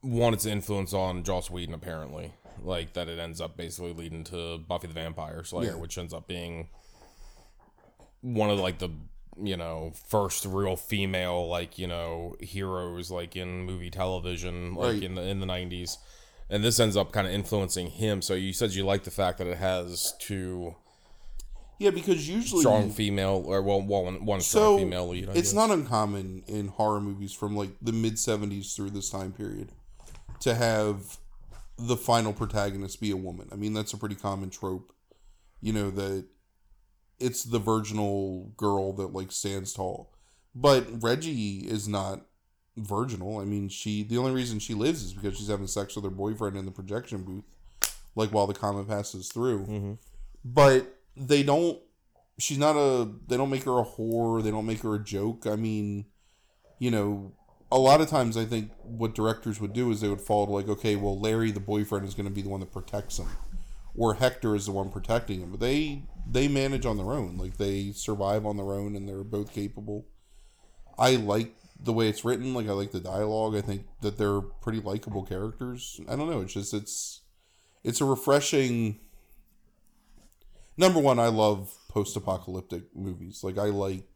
one its influence on Joss Whedon apparently, like that it ends up basically leading to Buffy the Vampire Slayer, Yeah. which ends up being one of like the you know first real female like you know heroes like in movie television like Right. in the in the 90s and this ends up kind of influencing him so you said you like the fact that it has two yeah because usually strong female or well one, one strong so female lead I it's guess. not uncommon in horror movies from like the mid seventies through this time period to have the final protagonist be a woman. I mean that's a pretty common trope. You know that it's the virginal girl that like stands tall. But Reggie is not virginal. I mean, she the only reason she lives is because she's having sex with her boyfriend in the projection booth, like while the comet passes through. Mhm. But they don't. She's not a. They don't make her a whore. They don't make her a joke. I mean, you know, a lot of times I think what directors would do is they would fall to like, okay, well, Larry, the boyfriend, is going to be the one that protects him, or Hector is the one protecting him. But they they manage on their own. Like they survive on their own, and they're both capable. I like the way it's written. Like I like the dialogue. I think that they're pretty likable characters. I don't know. It's just it's it's a refreshing. Number one, I love post-apocalyptic movies. Like I like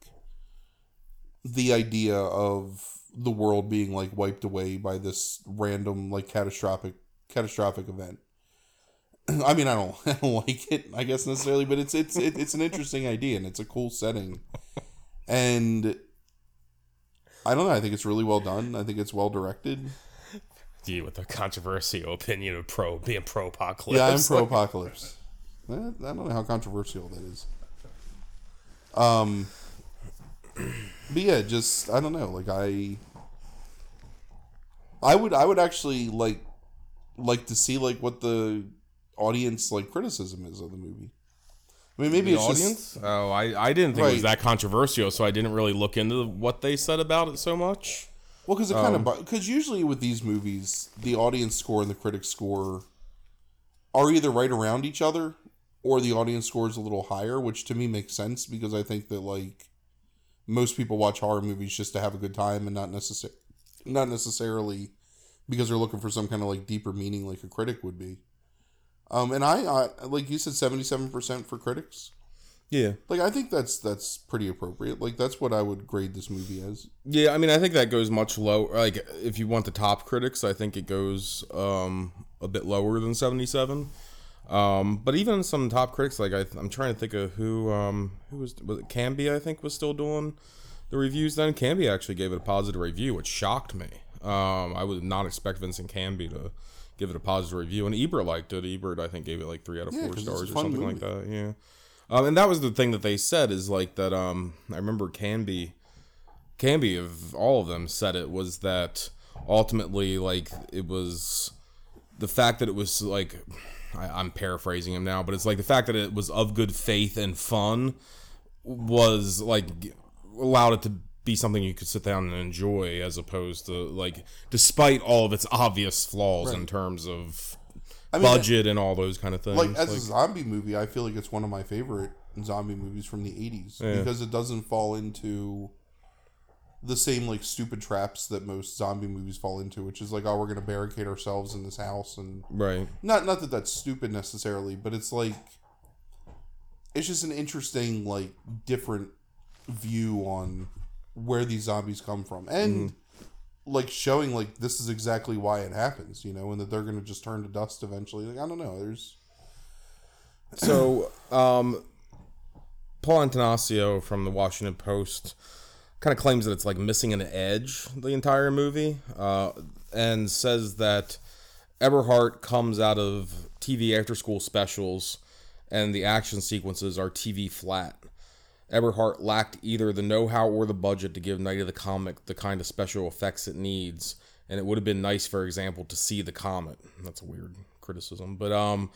the idea of the world being like wiped away by this random like catastrophic catastrophic event. I mean, I don't, I don't like it, I guess necessarily, but it's it's it, it's an interesting idea and it's a cool setting, and I don't know. I think it's really well done. I think it's well directed. you with the controversial opinion of pro being pro apocalypse Yeah, I'm pro apocalypse. I don't know how controversial that is. Um, but yeah, just I don't know. Like I, I would I would actually like like to see like what the audience like criticism is of the movie. I mean, maybe the it's audience just oh I, I didn't think it was that controversial so i didn't really look into what they said about it so much well because it kind Um, of because usually with these movies, the audience score and the critic score are either right around each other or the audience score is a little higher, which to me makes sense because I think that like most people watch horror movies just to have a good time and not necessar- not necessarily because they're looking for some kind of like deeper meaning like a critic would be. Um, and I, I like you said, seventy seven percent for critics. yeah Like I think that's that's pretty appropriate. Like that's what I would grade this movie as. Yeah, I mean, I think that goes much lower. Like, if you want the top critics, I think it goes um, a bit lower than seventy-seven. Um, but even some top critics, like I, I'm trying to think of who um, who was was it Canby? I think was still doing the reviews then. Canby actually gave it a positive review, which shocked me. Um, I would not expect Vincent Canby to give it a positive review, and Ebert liked it. Ebert, I think, gave it like three out of Yeah, four 'cause it's a stars or something movie. like that. Yeah. Um, and that was the thing that they said is like that. Um, I remember Canby, Canby of all of them said it was that ultimately like it was the fact that it was like I, I'm paraphrasing him now, but it's like the fact that it was of good faith and fun was like allowed it to be something you could sit down and enjoy as opposed to like despite all of its obvious flaws in terms of I mean, budget and all those kind of things. like as a zombie movie, I feel like it's one of my favorite zombie movies from the '80s Yeah. because it doesn't fall into the same like stupid traps that most zombie movies fall into, which is like, oh, we're gonna barricade ourselves in this house, and right. not not that that's stupid necessarily, but it's like it's just an interesting like different view on where these zombies come from. And like showing like this is exactly why it happens you know and that they're gonna just turn to dust eventually. Like i don't know there's So, um, Paul Attanasio from the Washington Post kind of claims that it's like missing an edge the entire movie, uh, and says that Eberhardt comes out of TV after school specials, and the action sequences are TV flat. Eberhardt lacked either the know how or the budget to give Night of the Comet the kind of special effects it needs, and it would have been nice, for example, to see the comet. That's a weird criticism, but um,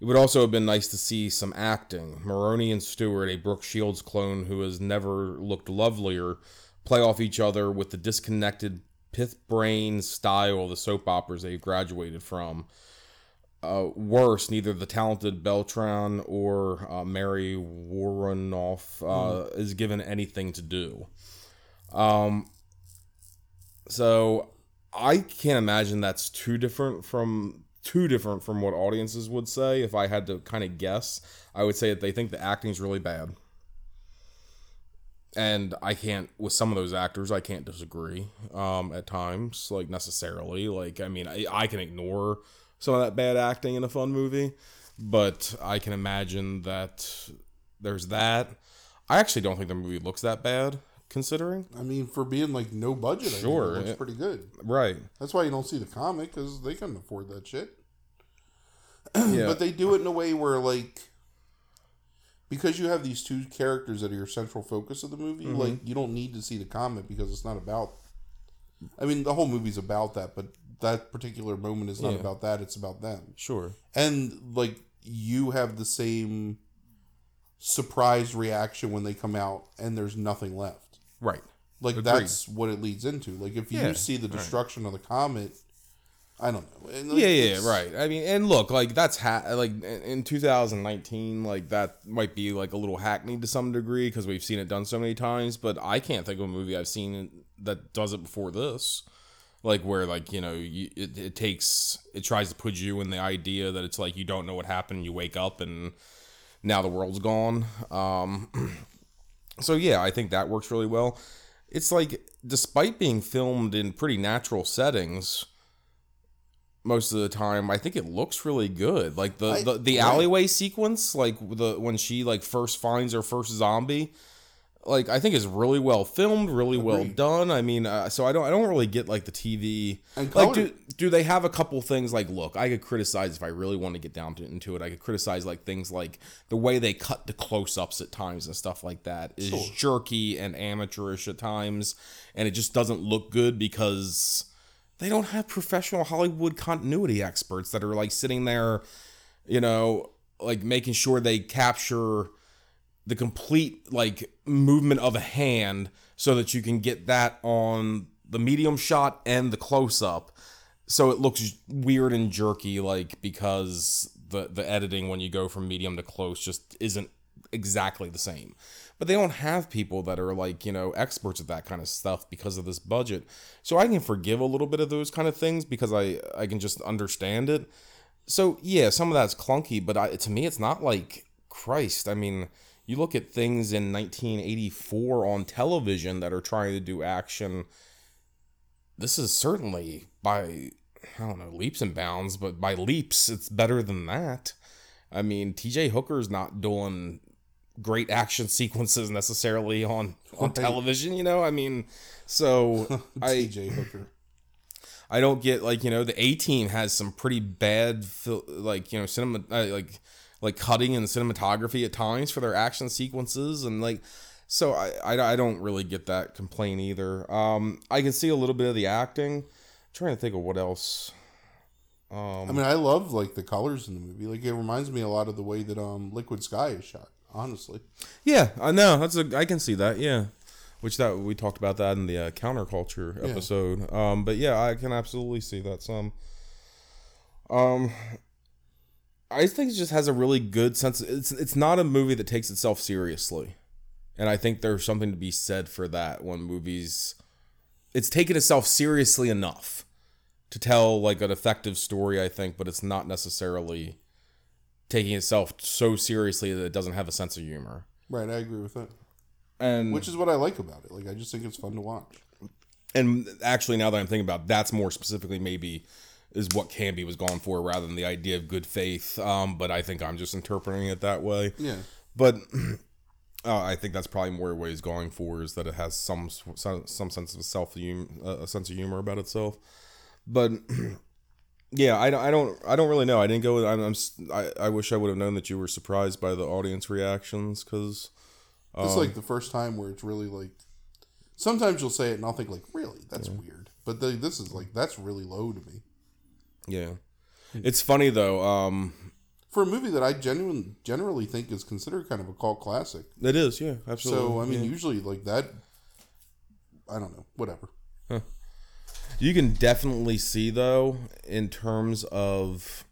it would also have been nice to see some acting. Maroney and Stewart, a Brooke Shields clone who has never looked lovelier, play off each other with the disconnected pith brain style of the soap operas they've graduated from. Uh, worse, neither the talented Beltran or uh, Mary Woronov uh, is given anything to do. Um, so I can't imagine that's too different from too different from what audiences would say. If I had to kind of guess, I would say that they think the acting's really bad. And I can't, with some of those actors, I can't disagree um, at times, like necessarily. Like, I mean, I, I can ignore some of that bad acting in a fun movie, but I can imagine that there's that. I actually don't think the movie looks that bad, considering. I mean, for being like no budget, Sure, I think it pretty good. Right. That's why you don't see the comic because they couldn't afford that shit. Yeah. But they do it in a way where like because you have these two characters that are your central focus of the movie, Mm-hmm. like you don't need to see the comic because it's not about I mean, the whole movie's about that, but that particular moment is not Yeah. about that, it's about them. Sure. And like you have the same surprise reaction when they come out and there's nothing left. Right. Like Agreed. that's what it leads into. Like if you Yeah, see the right. destruction of the comet, I don't know. Like, yeah, yeah, right. I mean, and look, like that's ha- like in- in 2019, like that might be like a little hackneyed to some degree because we've seen it done so many times. But I can't think of a movie I've seen that does it before this, like where like you know you, it, it takes it tries to put you in the idea that it's like you don't know what happened, you wake up and now the world's gone. Um, so yeah, I think that works really well. It's like despite being filmed in pretty natural settings most of the time i think it looks really good like the I- the, the alleyway sequence like the when she like first finds her first zombie like i think is really well filmed really well done. I mean uh, so i don't i don't really get like the tv And like do, do they have a couple things like look i could criticize if i really want to get down to, into it. I could criticize like things like the way they cut the close-ups at times and stuff like that is Sure. jerky and amateurish at times and it just doesn't look good because they don't have professional Hollywood continuity experts that are like sitting there, you know, like making sure they capture the complete like movement of a hand so that you can get that on the medium shot and the close up so it looks weird and jerky like because the the editing when you go from medium to close just isn't exactly the same. But they don't have people that are like you know experts at that kind of stuff because of this budget. So i can forgive a little bit of those kind of things because i i can just understand it. So yeah some of that's clunky but I, to me it's not like christ i mean you look at things in 1984 on television that are trying to do action this is certainly by i don't know leaps and bounds but by leaps it's better than that. I mean tj hooker's not doing great action sequences necessarily on on television you know? I mean so i TJ Hooker. I don't get like you know the A team has some pretty bad like you know cinema uh, like like cutting and cinematography at times for their action sequences and like so I, I I don't really get that complaint either. Um, I can see a little bit of the acting. I'm trying to think of what else. Um, I mean, I love like the colors in the movie. Like it reminds me a lot of the way that um Liquid Sky is shot. Honestly, Yeah, I know. That's a. I can see that. Yeah, which that we talked about that in the uh, counterculture Yeah. episode. Um, but yeah, I can absolutely see that. Some. Um, I think it just has a really good sense. It's it's not a movie that takes itself seriously, and I think there's something to be said for that when movies. It's taken itself seriously enough to tell like an effective story, I think, but it's not necessarily taking itself so seriously that it doesn't have a sense of humor. right? I agree with that. And Which is what I like about it. Like I just think it's fun to watch. and actually now that I'm thinking about it, that's more specifically maybe is what Canby was going for rather than the idea of good faith. Um, but I think I'm just interpreting it that way. Yeah. But uh, I think that's probably more what he's going for is that it has some some, some sense of self uh, a sense of humor about itself. But Yeah, I don't, I don't, I don't really know. I didn't go. I'm, I'm s- I, I wish I would have known that you were surprised by the audience reactions because It's like the first time where it's really like. Sometimes you'll say it and I'll think like, really, that's weird. But the, this is like that's really low to me yeah, it's funny though. Um, for a movie that I genuinely generally think is considered kind of a cult classic. it is. Yeah, absolutely. So I mean, yeah. usually like that. I don't know. Whatever. You can definitely see though in terms of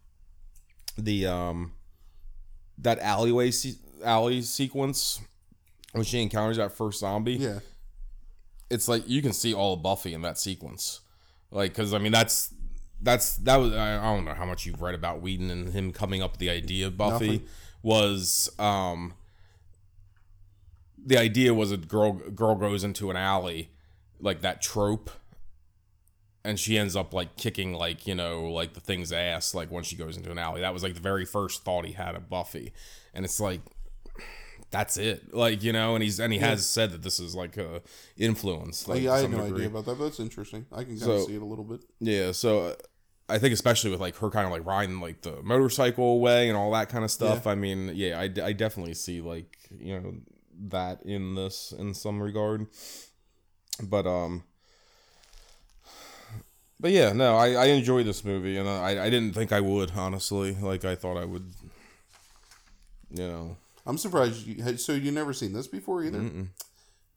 the um that alleyway se- alley sequence when she encounters that first zombie. Yeah. It's like you can see all of Buffy in that sequence. Like cuz I mean that's that's that was I I don't know how much you've read about Whedon and him coming up with the idea of Buffy. Nothing. was um the idea was a girl girl goes into an alley like that trope and she ends up like kicking like you know like the thing's ass like when she goes into an alley. That was like the very first thought he had of buffy. And it's like that's it like you know and he's and he has said that this is like a influence like, yeah, I had no degree. idea about that, but that's interesting. I can kind So- of see it a little bit. Yeah, so uh, I think especially with like her kind of like riding like the motorcycle away and all that kind of stuff. I mean, yeah, I, d- I definitely see like you know that in this in some regard. But um, but yeah, no, I I enjoy this movie and I I didn't think I would honestly. Like I thought I would. You know, I'm surprised. You, had- so you never seen this before either? Man,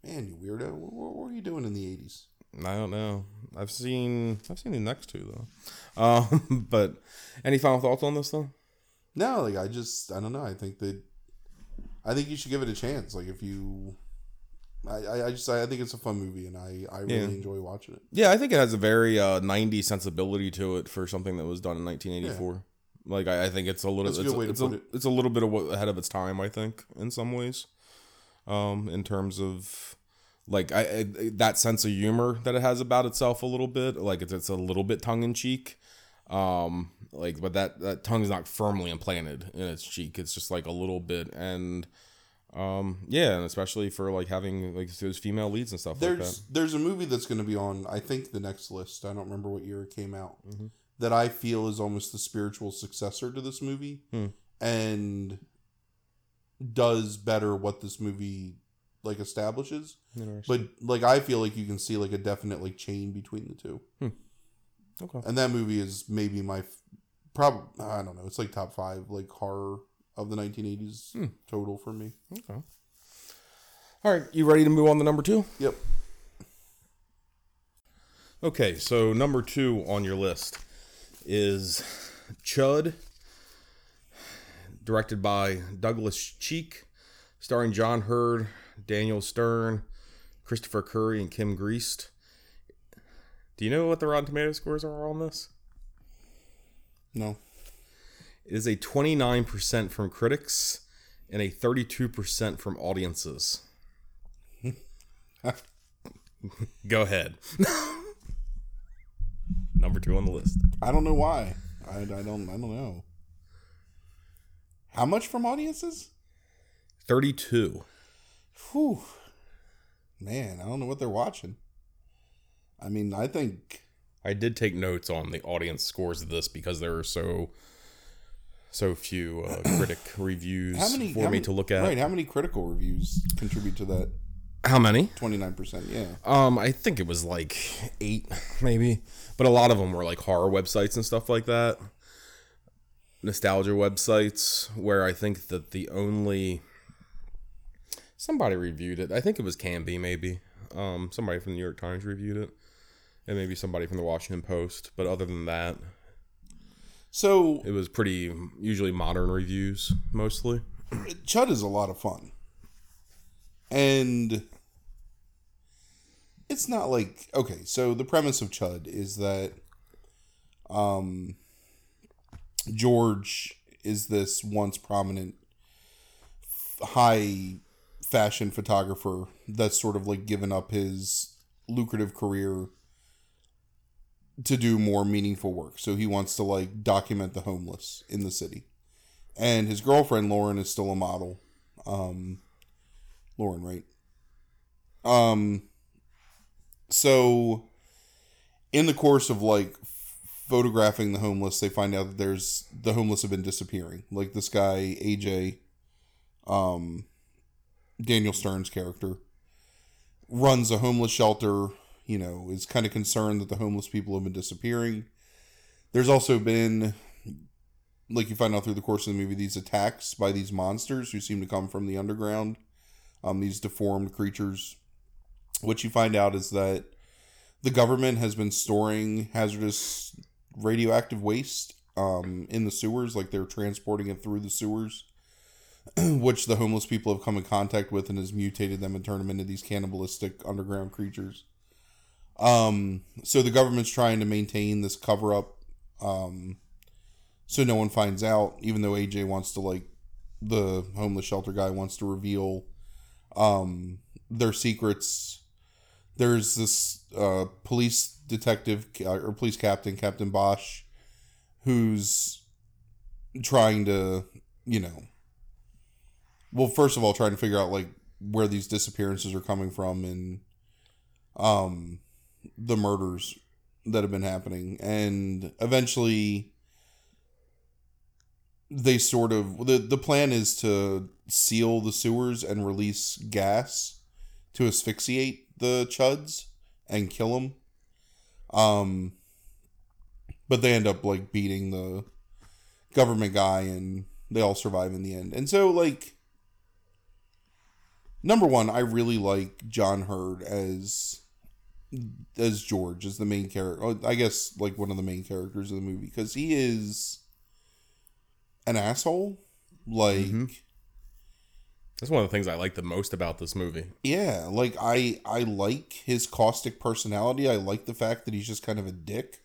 you weirdo. What, were you doing in the '80s? I don't know. I've seen I've seen the next two though. Um, but any final thoughts on this though? No, like I just I don't know. I think that I think you should give it a chance. Like if you, I I, just I think it's a fun movie and I I really Yeah. enjoy watching it. Yeah, I think it has a very uh, 90s sensibility to it for something that was done in 1984. Like I, I think it's a little That's a it's, good way to it's, put a, it. it's a little bit of what, ahead of its time, I think, in some ways. Um, in terms of like I, I that sense of humor that it has about itself a little bit, like it's it's a little bit tongue in cheek. Um, like but that that tongue's not firmly implanted in its cheek. It's just like a little bit and um yeah, and especially for like having like those female leads and stuff like that. There's there's a movie that's going to be on I think the next list. I don't remember what year it came out. Mm-hmm. That I feel is almost the spiritual successor to this movie, Hmm. and does better what this movie like establishes. But like I feel like you can see like a definite like chain between the two. Okay. And that movie is maybe my probably I don't know. It's like top five like horror of the 1980s Hmm. total for me. Okay. All right, you ready to move on to number two? Yep. Okay, so number two on your list is Chud, directed by Douglas Cheek, starring John Heard, Daniel Stern, Christopher Curry, and Kim Greist. Do you know what the Rotten Tomato scores are on this? No. It is a 29% from critics and a 32% from audiences. Go ahead. Number two on the list. I don't know why. I, I don't I don't know. How much from audiences? 32. Whew. Man, I don't know what they're watching. I mean, I think I did take notes on the audience scores of this because there are so so few uh, critic reviews how many for me many- to look at. Right, how many critical reviews contribute to that How many? 29%? Yeah. Um, I think it was like eight, maybe, but a lot of them were like horror websites and stuff like that, nostalgia websites. Where I think that the only somebody reviewed it. I think it was Canby, maybe. Um, somebody from the New York Times reviewed it, and maybe somebody from the Washington Post. But other than that, So, it was pretty usually modern reviews mostly. Chud is a lot of fun. And it's not like okay, so the premise of Chud is that um George is this once prominent high fashion photographer that's sort of like given up his lucrative career to do more meaningful work. So he wants to like document the homeless in the city. And his girlfriend Lauren is still a model. Um Lauren, right? Um so in the course of like photographing the homeless, they find out that there's the homeless have been disappearing. Like this guy AJ, um, Daniel Stern's character, runs a homeless shelter. You know, is kind of concerned that the homeless people have been disappearing. There's also been, like you find out through the course of the movie, these attacks by these monsters who seem to come from the underground. Um, these deformed creatures. What you find out is that the government has been storing hazardous radioactive waste um, in the sewers, like they're transporting it through the sewers, which the homeless people have come in contact with and has mutated them and turned them into these cannibalistic underground creatures. Um, so the government's trying to maintain this cover up, um, so no one finds out. Even though AJ wants to like, the homeless shelter guy wants to reveal, um, their secrets. There's this uh, police detective or police captain, Captain Bosch, who's trying to, you know, well, first of all, trying to figure out like where these disappearances are coming from and um the murders that have been happening and eventually they sort of the the plan is to seal the sewers and release gas to asphyxiate the chuds and kill them um but they end up like beating the government guy and they all survive in the end. And so like number one i really like john heard as as george as the main character i guess like one of the main characters of the movie because he is an asshole. Like Mm-hmm. That's one of the things I like the most about this movie. yeah like i i like his caustic personality i like the fact that he's just kind of a dick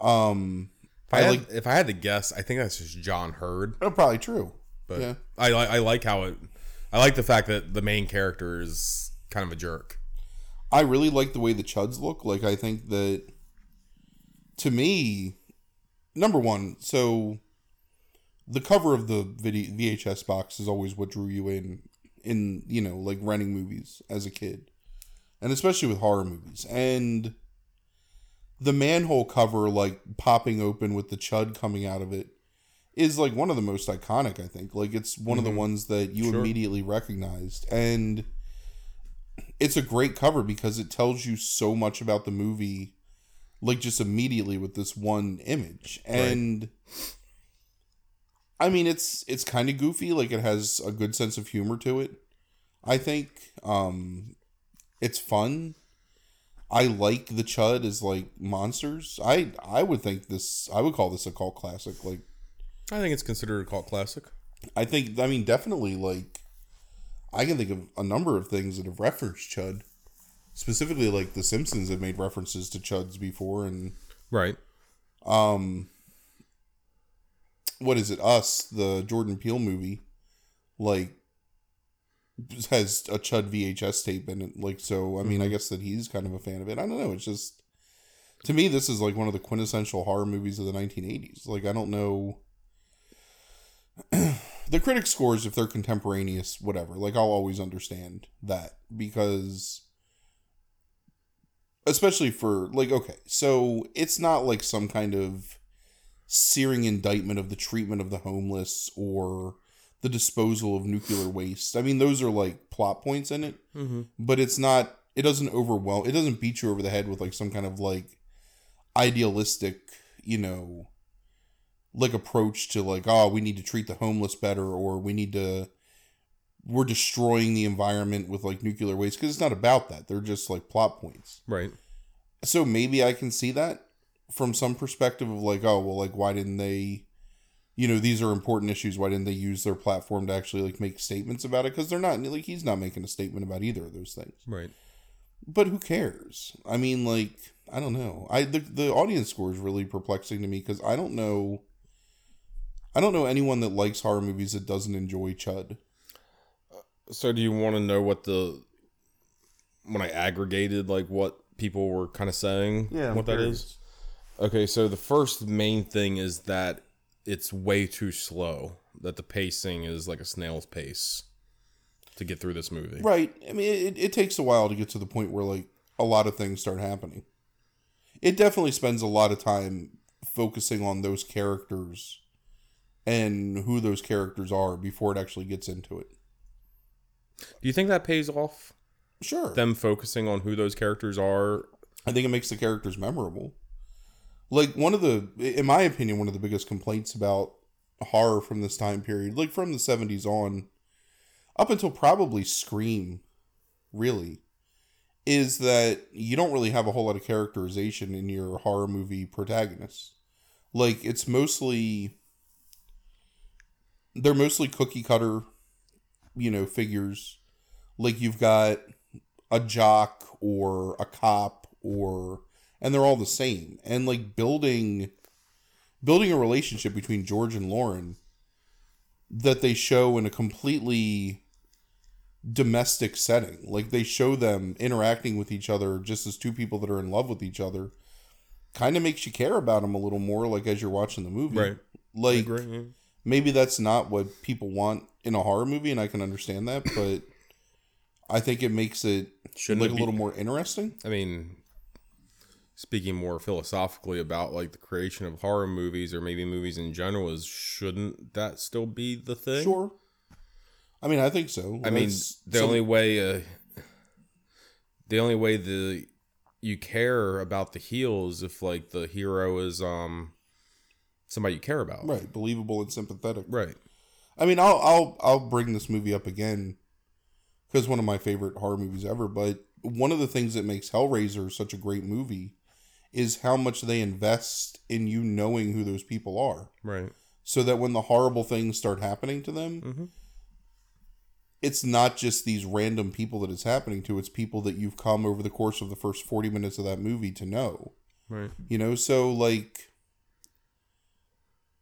um If I, I had, like- if I had to guess, I think that's just John Heard. oh, probably true But Yeah. I I like how it. I like the fact that the main character is kind of a jerk. I really like the way the chuds look. Like I think that to me, number one, so the cover of the video VHS box is always what drew you in in, you know, like renting movies as a kid. And especially with horror movies. And the manhole cover like popping open with the chud coming out of it is like one of the most iconic, I think. Like it's one of the mm-hmm. ones that you Sure. immediately recognized. And it's a great cover because it tells you so much about the movie like just immediately with this one image and i mean it's it's kind of goofy like it has a good sense of humor to it i think um it's fun i like the chud as like monsters i i would think this i would call this a cult classic like I think it's considered a cult classic. I think I mean definitely like I can think of a number of things that have referenced Chud. Specifically like The Simpsons have made references to Chuds before and Right. um what is it? Us, the Jordan Peele movie, like has a Chud VHS tape in it. Like so I mean I mm-hmm. guess that he's kind of a fan of it. I don't know, it's just to me this is like one of the quintessential horror movies of the 1980s. Like I don't know the critic scores if they're contemporaneous whatever like i'll always understand that because especially for like okay so it's not like some kind of searing indictment of the treatment of the homeless or the disposal of nuclear waste i mean those are like plot points in it Mm-hmm. but it's not it doesn't overwhelm it doesn't beat you over the head with like some kind of like idealistic you know like approach to like oh we need to treat the homeless better or we need to we're destroying the environment with like nuclear waste because it's not about that they're just like plot points Right. so maybe i can see that from some perspective of like oh well like why didn't they you know these are important issues. Why didn't they use their platform to actually like make statements about it? Because they're not like he's not making a statement about either of those things. Right. but who cares? I mean like i don't know. I the, the audience score is really perplexing to me because i don't know i don't know anyone that likes horror movies that doesn't enjoy chud. So do you want to know what the when I aggregated like what people were kind of saying? Yeah, what that is? Okay, so the first main thing is that it's way too slow. That the pacing is like a snail's pace to get through this movie. right i mean it, it takes a while to get to the point where like a lot of things start happening it definitely spends a lot of time focusing on those characters and who those characters are before it actually gets into it. Do you think that pays off? Sure. Them focusing on who those characters are. I think it makes the characters memorable. Like one of the in my opinion one of the biggest complaints about horror from this time period, like from the 70s on up until probably Scream really is that you don't really have a whole lot of characterization in your horror movie protagonists. Like it's mostly they're mostly cookie cutter, you know, figures. Like you've got a jock or a cop or and they're all the same. And like building building a relationship between George and Lauren that they show in a completely domestic setting. Like they show them interacting with each other just as two people that are in love with each other. Kind of makes you care about them a little more, like as you're watching the movie. Right. Like Agree, yeah. maybe that's not what people want in a horror movie, and I can understand that, but I think it makes it Shouldn't like it a little more interesting. I mean, speaking more philosophically about like the creation of horror movies or maybe movies in general, is shouldn't that still be the thing? Sure. I mean, I think so. I mean, the some- only way, uh, the only way the you care about the heel is if like the hero is um somebody you care about. right, believable and sympathetic. Right. I mean, I'll I'll I'll bring this movie up again because one of my favorite horror movies ever. But one of the things that makes Hellraiser such a great movie is how much they invest in you knowing who those people are, Right. so that when the horrible things start happening to them, Mhm. it's not just these random people that it's happening to. It's people that you've come over the course of the first forty minutes of that movie to know. Right. You know, so like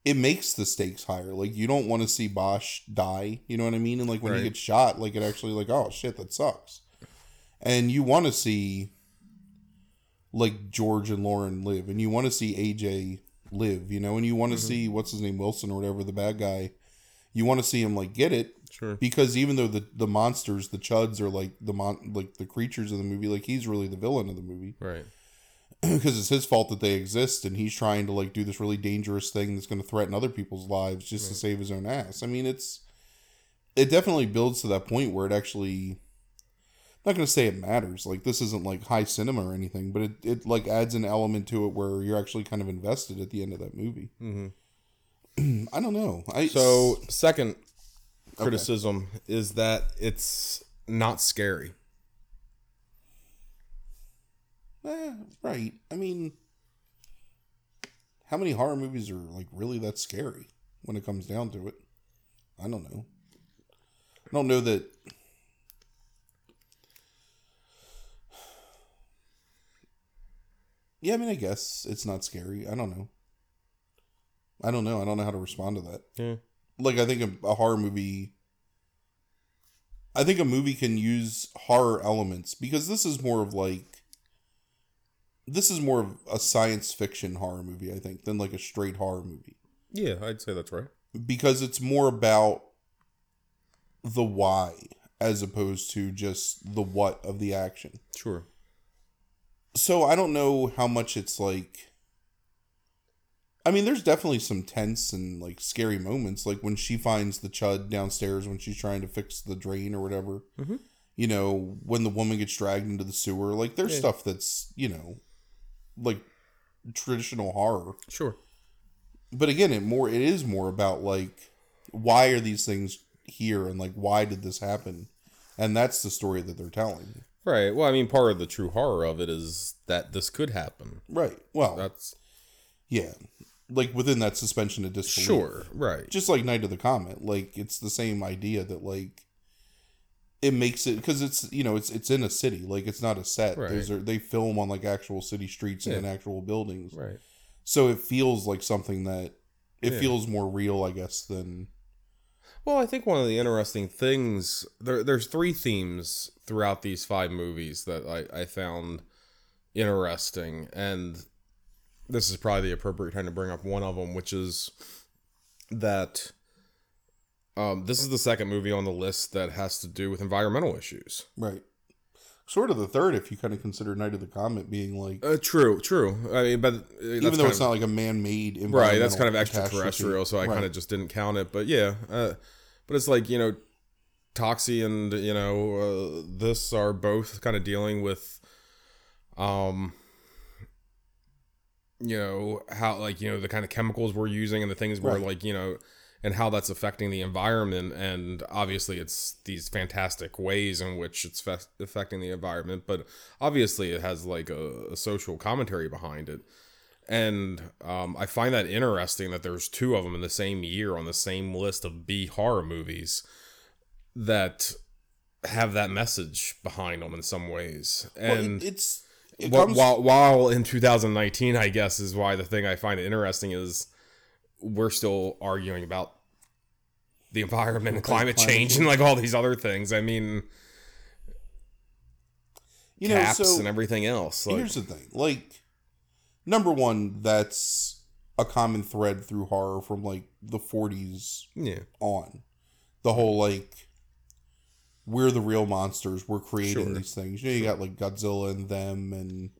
it makes the stakes higher. Like you don't want to see Bosch die, you know what I mean? And like when Right. he gets shot, like it actually like, oh shit, that sucks. And you want to see like George and Lauren live and you want to see AJ live, you know, and you want to mm-hmm. see what's his name Wilson or whatever the bad guy. You want to see him like get it Sure. because even though the the monsters, the chuds are like the mon like the creatures of the movie, like he's really the villain of the movie Right. because it's his fault that they exist and he's trying to like do this really dangerous thing that's going to threaten other people's lives just to save his own ass. I mean, it's it definitely builds to that point where it actually not going to say it matters. Like this isn't like high cinema or anything, but it it like adds an element to it where you're actually kind of invested at the end of that movie. hmm I don't know. I So second criticism is that it's not scary. Eh, right. I mean, how many horror movies are like really that scary when it comes down to it? I don't know. I don't know that. Yeah, I mean, I guess it's not scary. I don't know. I don't know. I don't know how to respond to that. Yeah. Like, I think a, a horror movie. I think a movie can use horror elements because this is more of like this is more of a science fiction horror movie, I think, than like a straight horror movie. Yeah, I'd say that's right. Because it's more about the why as opposed to just the what of the action. Sure. So I don't know how much it's like I mean, there's definitely some tense and like scary moments, like when she finds the chud downstairs when she's trying to fix the drain or whatever. Mhm. You know, when the woman gets dragged into the sewer, like there's Yeah. stuff that's you know, like traditional horror. Sure. But again, it more it is more about like why are these things here and like why did this happen, and that's the story that they're telling. Right. Well, I mean, part of the true horror of it is that this could happen. Right. Well, That's yeah, like within that suspension of disbelief. sure. Right. just like Night of the Comet, like it's the same idea that like it makes it because it's you know it's it's in a city, like it's not a set. Right. Those are they film on like actual city streets and Yeah. in actual buildings, Right. so it feels like something that it Yeah. feels more real, I guess, than Well, I think one of the interesting things there there's three themes throughout these five movies that I, I found interesting, and this is probably the appropriate time to bring up one of them, which is that um, this is the second movie on the list that has to do with environmental issues. right. sort of the third if you kind of consider Night of the Comet being like, Uh, true, true. I mean, but uh, even though it's of- not like a man-made, right, that's kind of extraterrestrial, so I Right. kind of just didn't count it. But yeah, uh, but it's like you know, Toxie and you know uh, this are both kind of dealing with, um, you know how like you know the kind of chemicals we're using and the things we're Right. like you know and how that's affecting the environment. And obviously it's these fantastic ways in which it's fe- affecting the environment but obviously it has like a, a social commentary behind it. And um, i find that interesting that there's two of them in the same year on the same list of b horror movies that have that message behind them in some ways. Well, and it, it's it Wh- comes while while in 2019 i guess is why the thing i find it interesting is we're still arguing about the environment and climate, climate change change. and like all these other things. I mean you know caps so and everything else like, here's the thing like number one that's a common thread through horror from like the 40s yeah. on. The whole like we're the real monsters. We're creating Sure. these things. You know you got like godzilla and them and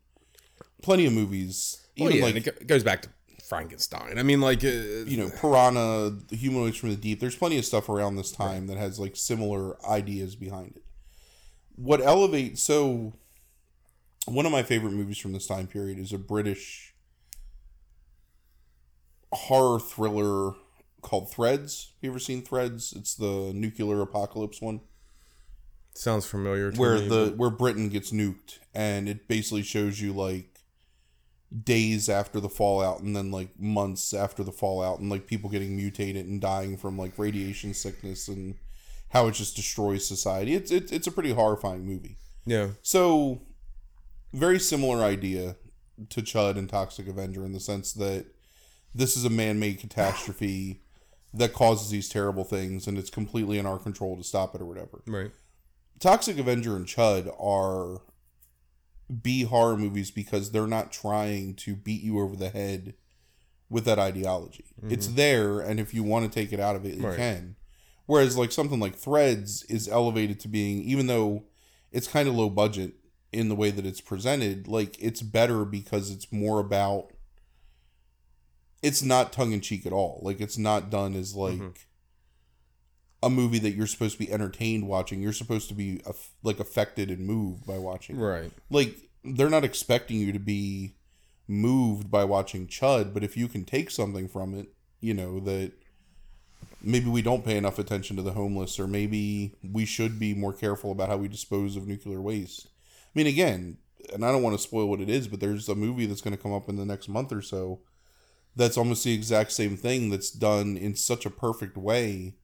plenty of movies. Well, yeah, like it goes back to frankenstein. I mean like uh, you know piranha the humanoids from the deep. There's plenty of stuff around this time that has like similar ideas behind it. What elevates so one of my favorite movies from this time period is a british horror thriller called threads. Have you ever seen threads? It's the nuclear apocalypse one sounds familiar to where me, the but- where Britain gets nuked, and it basically shows you like days after the fallout, and then like months after the fallout, and like people getting mutated and dying from like radiation sickness and how it just destroys society. It's it's it's a pretty horrifying movie. yeah So very similar idea to Chud and Toxic Avenger in the sense that this is a man-made catastrophe that causes these terrible things and it's completely in our control to stop it or whatever. right Toxic Avenger and Chud are B horror movies because they're not trying to beat you over the head with that ideology. Mm-hmm. It's there, and if you want to take it out of it, you Right. can. Whereas, like something like Threads is elevated to being, even though it's kind of low budget in the way that it's presented, like it's better because it's more about. It's not tongue in cheek at all. Like it's not done as like mm-hmm. A movie that you're supposed to be entertained watching. You're supposed to be like affected and moved by watching. right Like they're not expecting you to be moved by watching Chud, but if you can take something from it, you know that maybe we don't pay enough attention to the homeless, or maybe we should be more careful about how we dispose of nuclear waste. I mean, again, and I don't want to spoil what it is, but there's a movie that's going to come up in the next month or so that's almost the exact same thing that's done in such a perfect way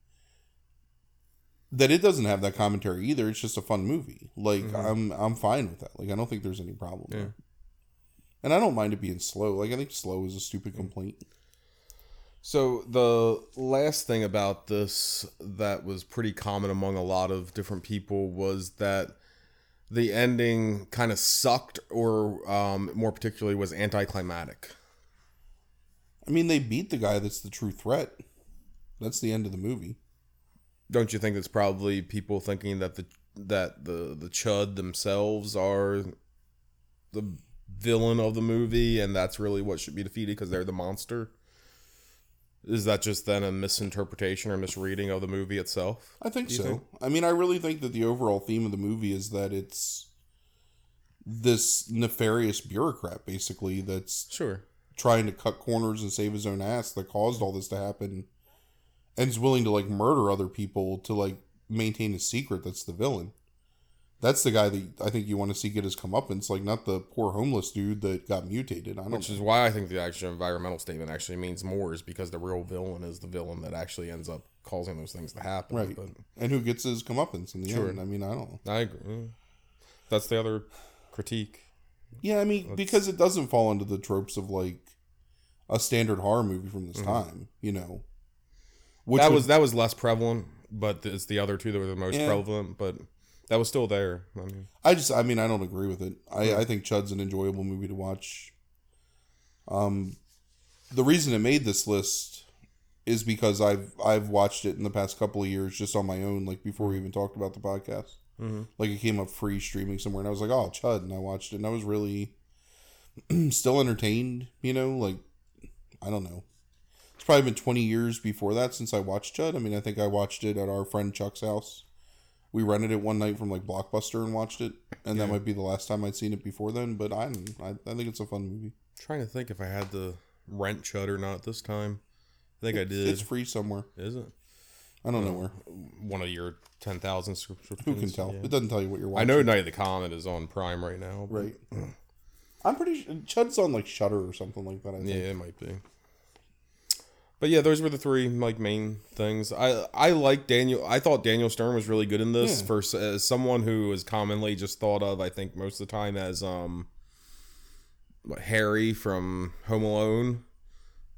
that it doesn't have that commentary either. It's just a fun movie. Like I'm I'm fine with that. Like I don't think there's any problem Yeah. there. And I don't mind it being slow. Like I think slow is a stupid complaint. So the last thing about this that was pretty common among a lot of different people was that the ending kind of sucked, or um, more particularly, was anticlimactic. I mean, they beat the guy that's the true threat. That's the end of the movie. Don't you think it's probably people thinking that the that the the chud themselves are the villain of the movie, and that's really what should be defeated because they're the monster? Is that just then a misinterpretation or misreading of the movie itself? I think so. think? I mean, I really think that the overall theme of the movie is that it's this nefarious bureaucrat, basically, that's Sure. trying to cut corners and save his own ass that caused all this to happen and is willing to like murder other people to like maintain a secret that's the villain that's the guy that i think you want to see get his comeuppance like not the poor homeless dude that got mutated i don't Which is why I think the actual environmental statement actually means more, is because the real villain is the villain that actually ends up causing those things to happen. Right. But and who gets his comeuppance in the Sure. end i mean i don't know I agree. That's the other critique. yeah i mean because it doesn't fall into the tropes of like a standard horror movie from this mm-hmm. time you know which that would- was that was less prevalent, but it's the other two that were the most Yeah. prevalent. But that was still there. I mean, I just, I mean, I don't agree with it. I, I think Chud's an enjoyable movie to watch. Um, the reason it made this list is because I've I've watched it in the past couple of years just on my own, like before we even talked about the podcast. Mm-hmm. Like it came up free streaming somewhere, and I was like, "Oh, Chud," and I watched it, and I was really still entertained. You know, like I don't know. It's probably been twenty years before that since I watched Chud. I mean, I think I watched it at our friend Chuck's house. We rented it one night from like Blockbuster and watched it, and that might be the last time I'd seen it before then. But I, I, I think it's a fun movie. trying to think if I had the rent Chud or not this time. I think I did. It's free somewhere. Is it I don't know uh, where. one of your ten thousand subscriptions? Who can tell? Yeah. It doesn't tell you what you're watching. I know Night of the Comet is on Prime right now. Right. I'm pretty sure Chud's on like Shudder or something like that. I think. Yeah, it might be. But yeah, those were the three like main things. I I like Daniel. I thought Daniel Stern was really good in this. Yeah. For someone who is commonly just thought of, I think most of the time as um, what, Harry from Home Alone.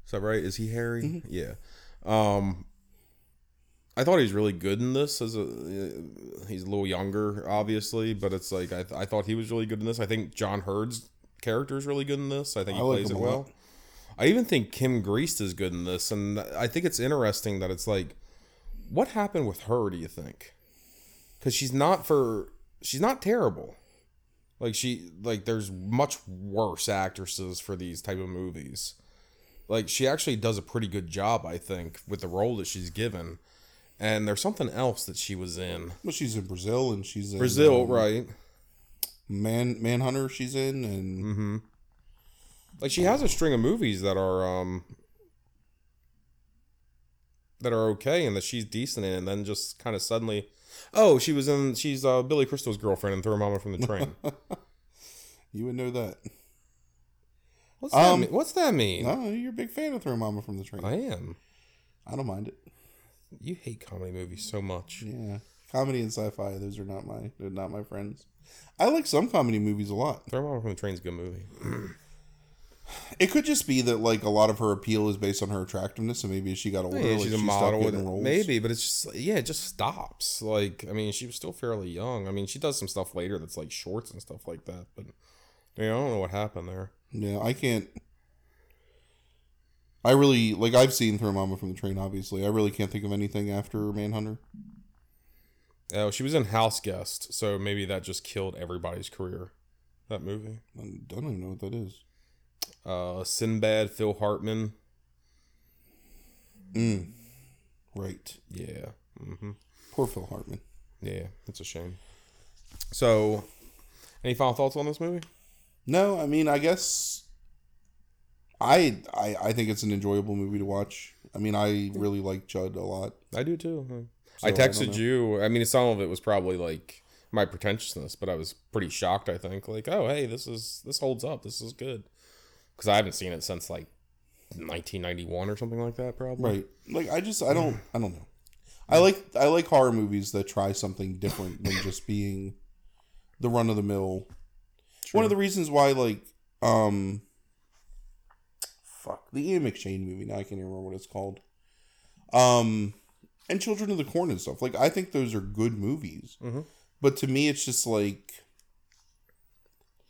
Is that right? Is he Harry? Mm-hmm. Yeah. Um, I thought he was really good in this. As a he's a little younger, obviously, but it's like I, I thought he was really good in this. I think John Heard's character is really good in this. I think he I like plays it well. lot. I even think Kim Greist is good in this, and I think it's interesting that it's like, what happened with her? Do you think? Because she's not for she's not terrible. Like she like there's much worse actresses for these type of movies. Like she actually does a pretty good job, I think, with the role that she's given. And there's something else that she was in Well, she's in Brazil and she's in Brazil, um, right? Man Manhunter. She's in and Mm-hmm. Like she has a string of movies that are um that are okay and that she's decent in, and then just kind of suddenly, oh, she was in. She's uh, Billy Crystal's girlfriend in Throw Momma from the Train. you would know that. What's that? Um, mean? What's that mean? No, you're a big fan of Throw Momma from the Train. I am. I don't mind it. You hate comedy movies so much. Yeah, comedy and sci-fi. Those are not my. They're not my friends. I like some comedy movies a lot. Throw Momma from the Train's a good movie. It could just be that like a lot of her appeal is based on her attractiveness, and maybe she got oh, older, Yeah, like, she's a she model with roles. maybe, but it's just yeah, it just stops. Like I mean, she was still fairly young. I mean, she does some stuff later that's like shorts and stuff like that, but I don't know what happened there. Yeah, I can't. I really like. I've seen Throw Momma from the Train. Obviously, I really can't think of anything after Manhunter. Oh, she was in House Guest, so maybe that just killed everybody's career. That movie. I don't even know what that is. Uh, Sinbad, Phil Hartman. Mm. Right. Yeah. Mm-hmm. Poor Phil Hartman. Yeah, it's a shame. So, any final thoughts on this movie? No, I mean, I guess I I I think it's an enjoyable movie to watch. I mean, I really like Chud a lot. I do too. So, I I texted know. you. I mean, some of it was probably like my pretentiousness, but I was pretty shocked. I think like, oh, hey, this is this holds up. This is good because I haven't seen it since like 1991 or something like that. Probably. Right. Like I just I don't I don't know. I like I like horror movies that try something different than just being the run of the mill. One of the reasons why like um fuck the Ian McShane movie, now I can't even remember what it's called. Um and Children of the Corn and stuff. Like I think those are good movies. Mhm. But to me it's just like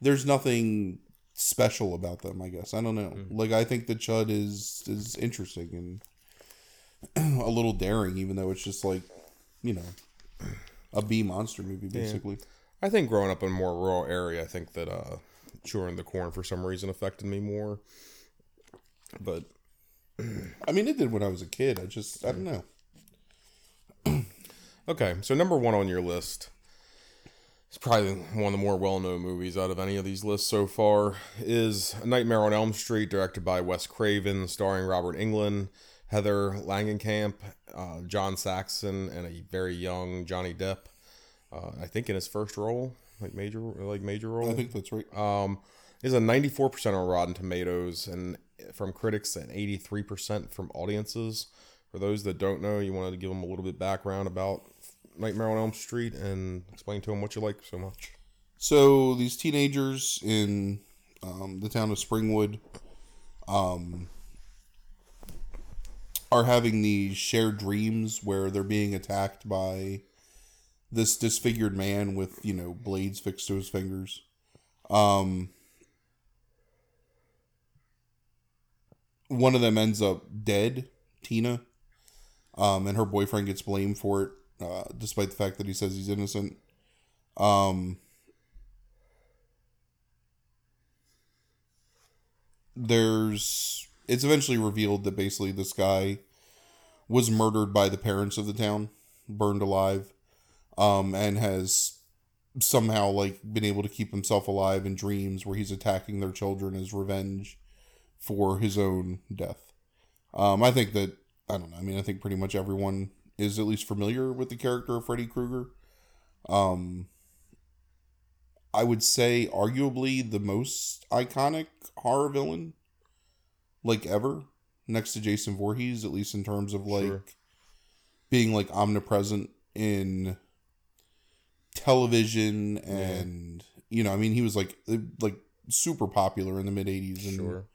there's nothing special about them, I guess. I don't know. Like I think that Chud is is interesting and a little daring, even though it's just like, you know, a B monster movie basically. I think growing up in a more rural area, I think that uh, chewing the corn for some reason affected me more. But I mean, it did when I was a kid. I just I don't know. okay, so number one on your list. It's probably one of the more well-known movies out of any of these lists so far. Is A Nightmare on Elm Street, directed by Wes Craven, starring Robert Englund, Heather Langenkamp, uh, John Saxon, and a very young Johnny Depp. Uh, I think in his first role, like major, like major role. I think that's right. Um, is a 94% on Rotten Tomatoes and from critics and 83% from audiences. For those that don't know, you wanted to give them a little bit background about Nightmare on Elm Street and explain to them what you like so much. So these teenagers in um, the town of Springwood um, are having these shared dreams where they're being attacked by this disfigured man with you know blades fixed to his fingers. Um, one of them ends up dead Tina, um, and her boyfriend gets blamed for it, uh, despite the fact that he says he's innocent. Um, there's it's eventually revealed that basically this guy was murdered by the parents of the town, burned alive, um, and has somehow like been able to keep himself alive in dreams where he's attacking their children as revenge for his own death. Um, I think that I don't know. I mean, I think pretty much everyone is at least familiar with the character of Freddy Krueger. Um, I would say arguably the most iconic horror villain, like ever, next to Jason Voorhees, at least in terms of like Sure. being like omnipresent in television and you know, I mean, he was like like super popular in the mid '80s, and Sure.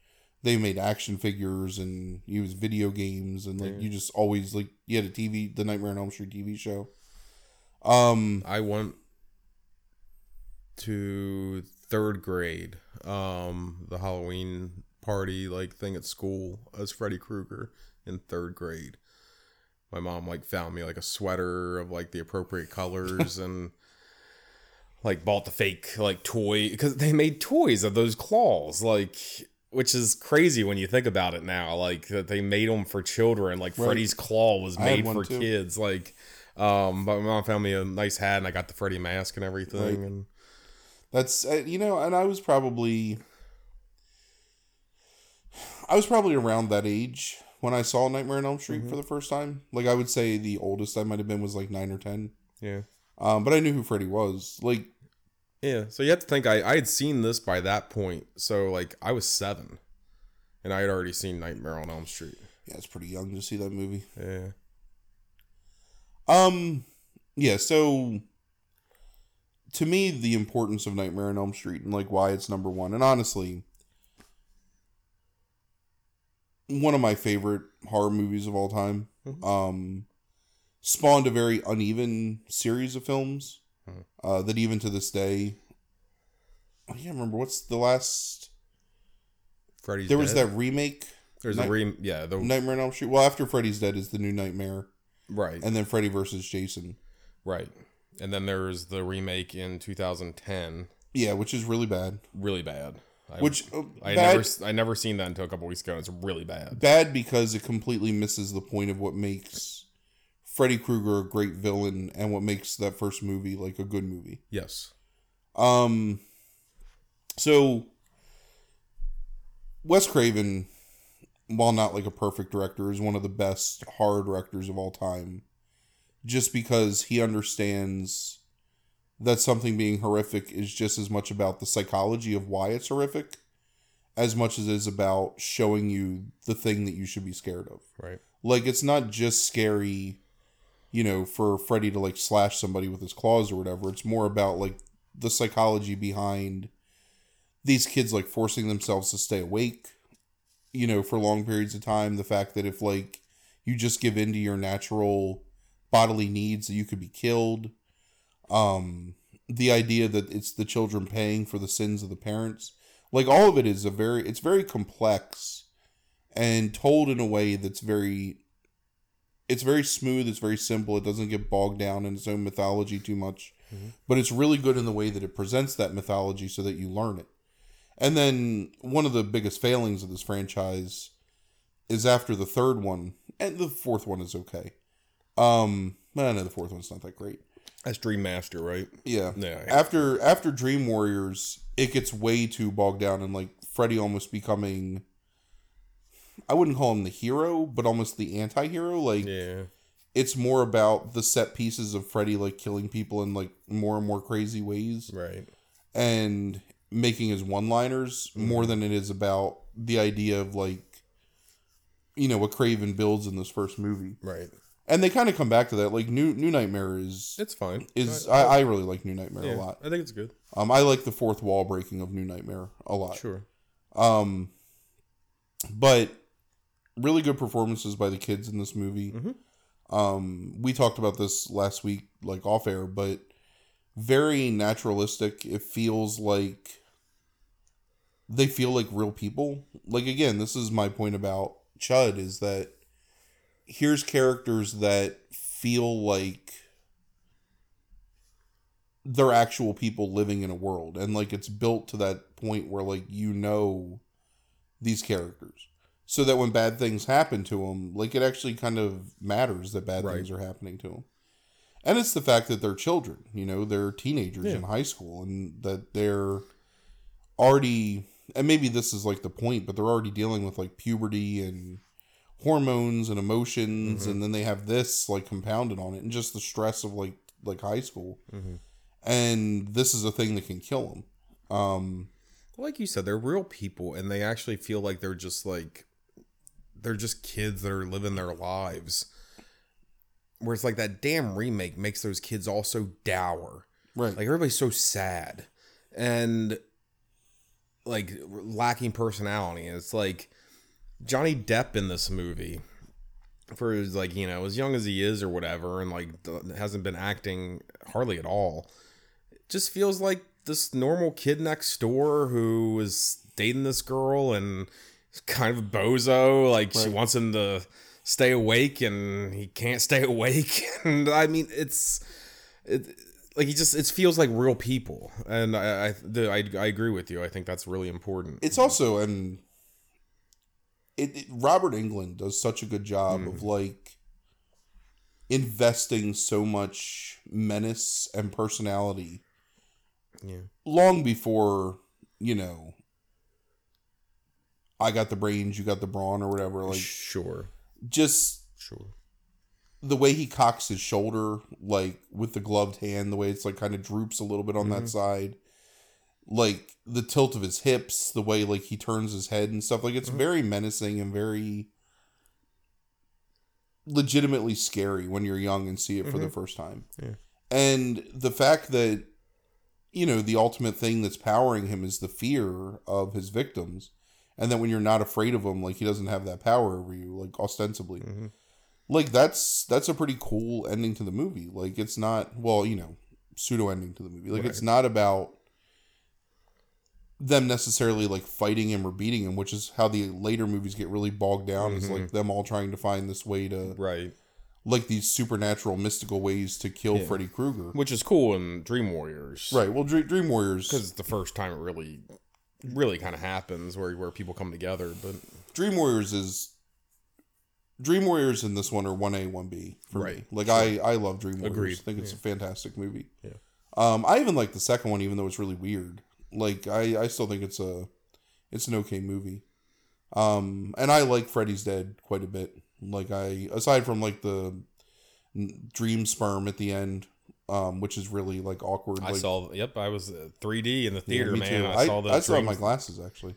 They made action figures and was video games and like Yeah. you just always like you had a TV, the Nightmare on Elm Street TV show. Um, I went to third grade, um, the Halloween party like thing at school as Freddy Krueger in third grade. My mom like found me like a sweater of like the appropriate colors and like bought the fake like toy because they made toys of those claws like which is crazy when you think about it now like that they made them for children like Right. Freddy's claw was made for too. kids like um but my mom found me a nice hat and I got the Freddy mask and everything Right. and That's uh, you know, and I was probably I was probably around that age when I saw Nightmare on Elm Street for the first time. Like I would say the oldest I might have been was like 9 or 10. yeah Um but I knew who Freddy was. Like Yeah, so you have to think I, I had seen this by that point. So like I was seven, and I had already seen Nightmare on Elm Street. yeah, it's pretty young to see that movie. Yeah, Um yeah, so to me the importance of Nightmare on Elm Street and like why it's number 1 and honestly one of my favorite horror movies of all time. Mhm. Um spawned a very uneven series of films Mhm. uh, that even to this day I can't remember what's the last Freddy's. there was that remake There's Night- a re. Yeah, the Nightmare on Elm Street. Well, after Freddy's Dead is the new Nightmare right, and then Freddy versus Jason. right, and then there was the remake in 2010. Yeah, which is really bad. Really bad. I, Which uh, I bad, never I never seen that until a couple weeks ago. and It's really bad. bad because it completely misses the point of what makes Freddy Krueger a great villain and what makes that first movie like a good movie. Yes. Um so Wes Craven while not like a perfect director is one of the best horror directors of all time just because he understands that something being horrific is just as much about the psychology of why it's horrific as much as it is about showing you the thing that you should be scared of. Right. Like it's not just scary, you know, for Freddy to like slash somebody with his claws or whatever. It's more about like the psychology behind these kids like forcing themselves to stay awake, you know, for long periods of time. The fact that if like you just give in to your natural bodily needs, you could be killed. Um, the idea that it's the children paying for the sins of the parents, like all of it is a very, it's very complex and told in a way that's very it's very smooth it's very simple it doesn't get bogged down in its own mythology too much Mhm. but it's really good in the way that it presents that mythology so that you learn it and then one of the biggest failings of this franchise is after the third one and the fourth one is okay um well, no the fourth one's not that great That's Dream Master, right? yeah Yeah. after after Dream Warriors, it gets way too bogged down and like Freddy almost becoming I wouldn't call him the hero, but almost the anti-hero. Like Yeah. it's more about the set pieces of Freddy like killing people in like more and more crazy ways Right. and making his one-liners more than it is about the idea of like you know what Craven builds in this first movie. Right. And they kind of come back to that. Like New New Nightmare is It's fine. is I, I, I really like New Nightmare yeah, a lot. I think it's good. Um, I like the fourth wall breaking of New Nightmare a lot. Sure. Um, but really good performances by the kids in this movie. Mhm. Um, we talked about this last week, like off air, but very naturalistic. It feels like they feel like real people. Like again, this is my point about Chud is that here's characters that feel like they're actual people living in a world and like it's built to that point where like you know these characters so that when bad things happen to them like it actually kind of matters that bad Right. things are happening to them and it's the fact that they're children you know they're teenagers Yeah. in high school and that they're already and maybe this is like the point but they're already dealing with like puberty and hormones and emotions Mhm. and then they have this like compounded on it and just the stress of like like high school and this is a thing that can kill them um like you said, they're real people, and they actually feel like they're just like they're just kids that are living their lives. Where it's like that damn remake makes those kids all so dour. right Like everybody's so sad and like lacking personality. And it's like Johnny Depp in this movie for his like you know as young as he is or whatever, and like hasn't been acting hardly at all. It just feels like this normal kid next door who is dating this girl and kind of a bozo. Like she wants him to stay awake and he can't stay awake. and I mean, it's it, like he just it feels like real people, and I I, the, I I agree with you. I think that's really important. it's also and it, it robert englund does such a good job of mm-hmm. like investing so much menace and personality yeah, long before you know i got the brains you got the brawn or whatever like sure, just sure. the way he cocks his shoulder like with the gloved hand the way it's like kind of droops a little bit on that mm-hmm. side like the tilt of his hips the way like he turns his head and stuff like it's mm-hmm. very menacing and very legitimately scary when you're young and see it for the mm-hmm. first time. Yeah. and the fact that you know the ultimate thing that's powering him is the fear of his victims and that when you're not afraid of him like he doesn't have that power over you like ostensibly. Mhm. like that's that's a pretty cool ending to the movie. Like it's not well you know pseudo ending to the movie. Like it's not about them necessarily like fighting him or beating him which is how the later movies get really bogged down is Mm-hmm. like them all trying to find this way to Right, like these supernatural mystical ways to kill Yeah. freddy krueger. Which is cool in Dream Warriors, right. Well dream, dream warriors Because it's the first time it really, really kind of happens where where people come together. But Dream Warriors is Dream Warriors in this one are one A one B for me. Right. Like I I love Dream Warriors. Agreed. I think it's a fantastic movie. Yeah. Um, I even like the second one, even though it's really weird. Like I I still think it's a it's an okay movie. Um, and I like Freddy's Dead quite a bit. Like I aside from like the dream sperm at the end. Um, which is really like awkward. I like, saw. Yep, I was uh, 3D in the theater, me man. too. I, saw the. I dreams- my glasses actually.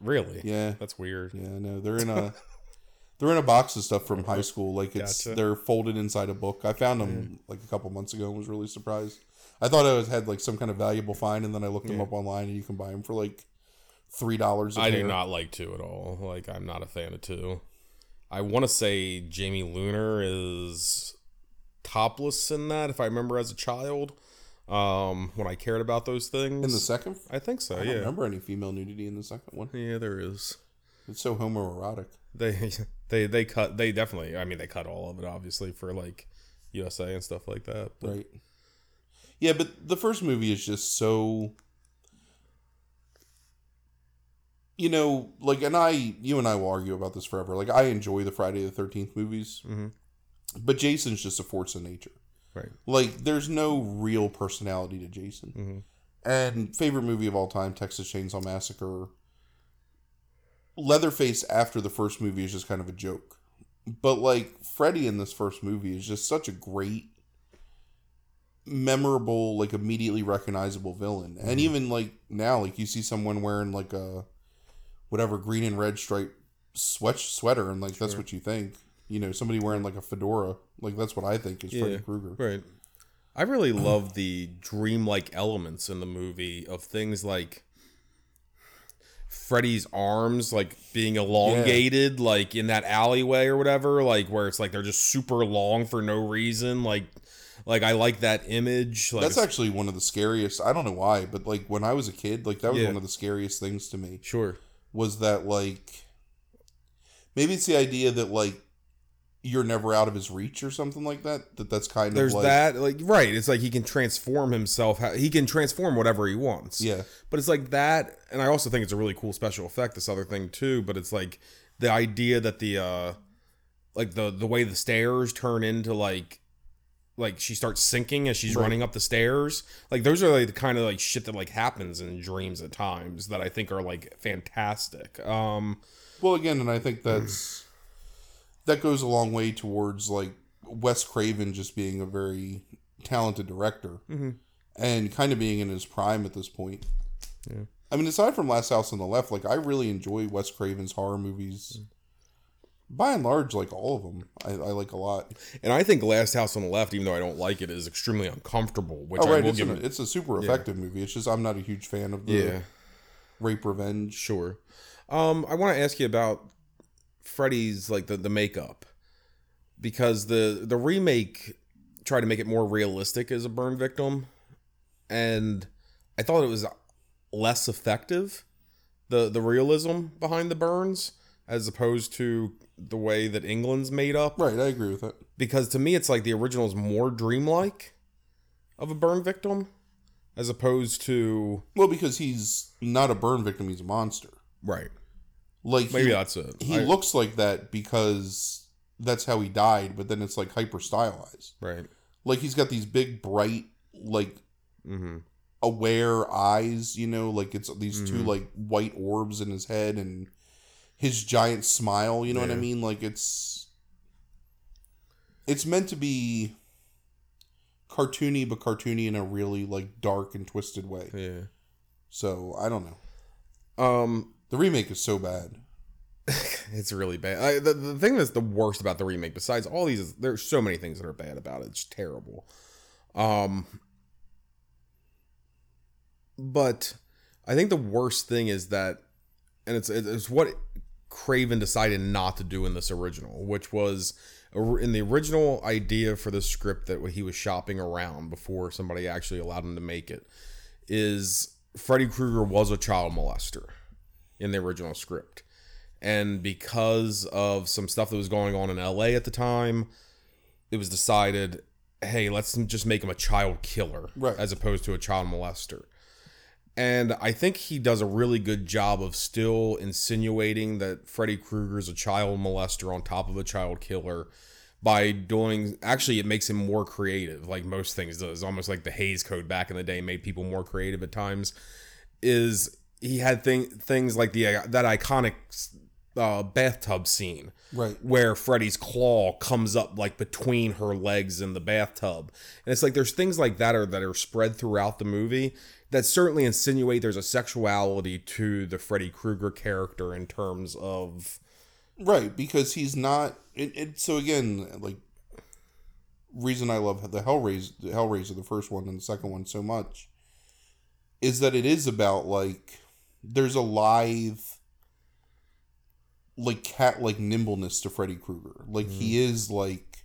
Really? Yeah, That's weird. Yeah, no, they're in a they're in a box of stuff from high school. Like it's Gotcha. they're folded inside a book. I found them like a couple months ago and was really surprised. I thought I was had like some kind of valuable find, and then I looked them up online, and you can buy them for like three dollars. I do not like two at all. Like I'm not a fan of two. I want to say Jamie Luner is topless in that, if I remember as a child. Um, when I cared about those things. in the second. I think so. I don't yeah. remember any female nudity in the second one. Yeah, there is. It's so homoerotic. They they they cut. They definitely. I mean, they cut all of it, obviously, for like USA and stuff like that. But Right. Yeah, but the first movie is just so you know, like and I you and I will argue about this forever. Like I enjoy the Friday the thirteenth movies. Mm Mhm. But Jason's just a force of nature. right. Like there's no real personality to Jason. Mhm. And favorite movie of all time, Texas Chainsaw Massacre. Leatherface after the first movie is just kind of a joke. But like Freddy in this first movie is just such a great memorable, like immediately recognizable villain. And even like now, like you see someone wearing like a whatever green and red stripe sweat sweater and like that's what you think. You know, somebody wearing like a fedora. Like that's what I think is Freddy Yeah. Krueger. Right. I really love the dreamlike elements in the movie of things like Freddy's arms like being elongated like in that alleyway or whatever like where it's like they're just super long for no reason like like I like that image like That's actually one of the scariest. I don't know why, but like when I was a kid, like that was Yeah. one of the scariest things to me. sure Was that like maybe it's the idea that like you're never out of his reach or something like that. That that's kind There's of like that, like, right. It's like he can transform himself. He can transform whatever he wants. yeah But it's like that, and I also think it's a really cool special effect. This other thing too, but it's like the idea that the uh, like the the way the stairs turn into like like she starts sinking as she's Right. running up the stairs. Like those are like the kind of like shit that like happens in dreams at times that I think are like fantastic. Um, Well, again, and I think that's that goes a long way towards like Wes Craven just being a very talented director Mhm. and kind of being in his prime at this point. Yeah. I mean, aside from Last House on the Left, like I really enjoy Wes Craven's horror movies. By and large, like all of them, I, I like a lot. and I think Last House on the Left, even though I don't like it, is extremely uncomfortable. Which oh, I will it's, give an, it. it's a super effective movie. It's just I'm not a huge fan of the Yeah. rape revenge. Sure. Um, I want to ask you about Freddy's like the, the makeup because the the remake tried to make it more realistic as a burn victim, and I thought it was less effective the the realism behind the burns as opposed to the way that Englund's made up Right, I agree with that. because to me it's like the original is more dreamlike of a burn victim as opposed to Well, because he's not a burn victim; he's a monster. right Like maybe he, that's it he I- looks like that because that's how he died, but then it's like hyper stylized. right Like he's got these big, bright, like mm-hmm. aware eyes, you know, like it's these two Mhm. like white orbs in his head and his giant smile, you know what I mean? Like it's it's meant to be cartoony but cartoony in a really like dark and twisted way. yeah So, I don't know. Um, The remake is so bad. it's really bad. I, the, the thing that's the worst about the remake, besides all these, is there's so many things that are bad about it. It's terrible. Um, but I think the worst thing is that, and it's it's what Craven decided not to do in this original, which was in the original idea for the script that he was shopping around before somebody actually allowed him to make it, is Freddy Krueger was a child molester in the original script. And because of some stuff that was going on in LA at the time, it was decided, hey, let's just make him a child killer Right. as opposed to a child molester. And I think he does a really good job of still insinuating that Freddy Krueger is a child molester on top of a child killer by doing actually it makes him more creative like most things does almost like the Hays code back in the day made people more creative at times is he had thing, things like the that iconic uh, bathtub scene Right. where Freddy's claw comes up like between her legs in the bathtub. And it's like there's things like that are that are spread throughout the movie that certainly insinuate there's a sexuality to the Freddy Krueger character in terms of Right, because he's not. It, it, so again, like reason I love the Hellraiser, the Hellraiser, the first one and the second one so much, is that it is about like there's a lithe, like cat like nimbleness to Freddy Krueger. Like he mm. is like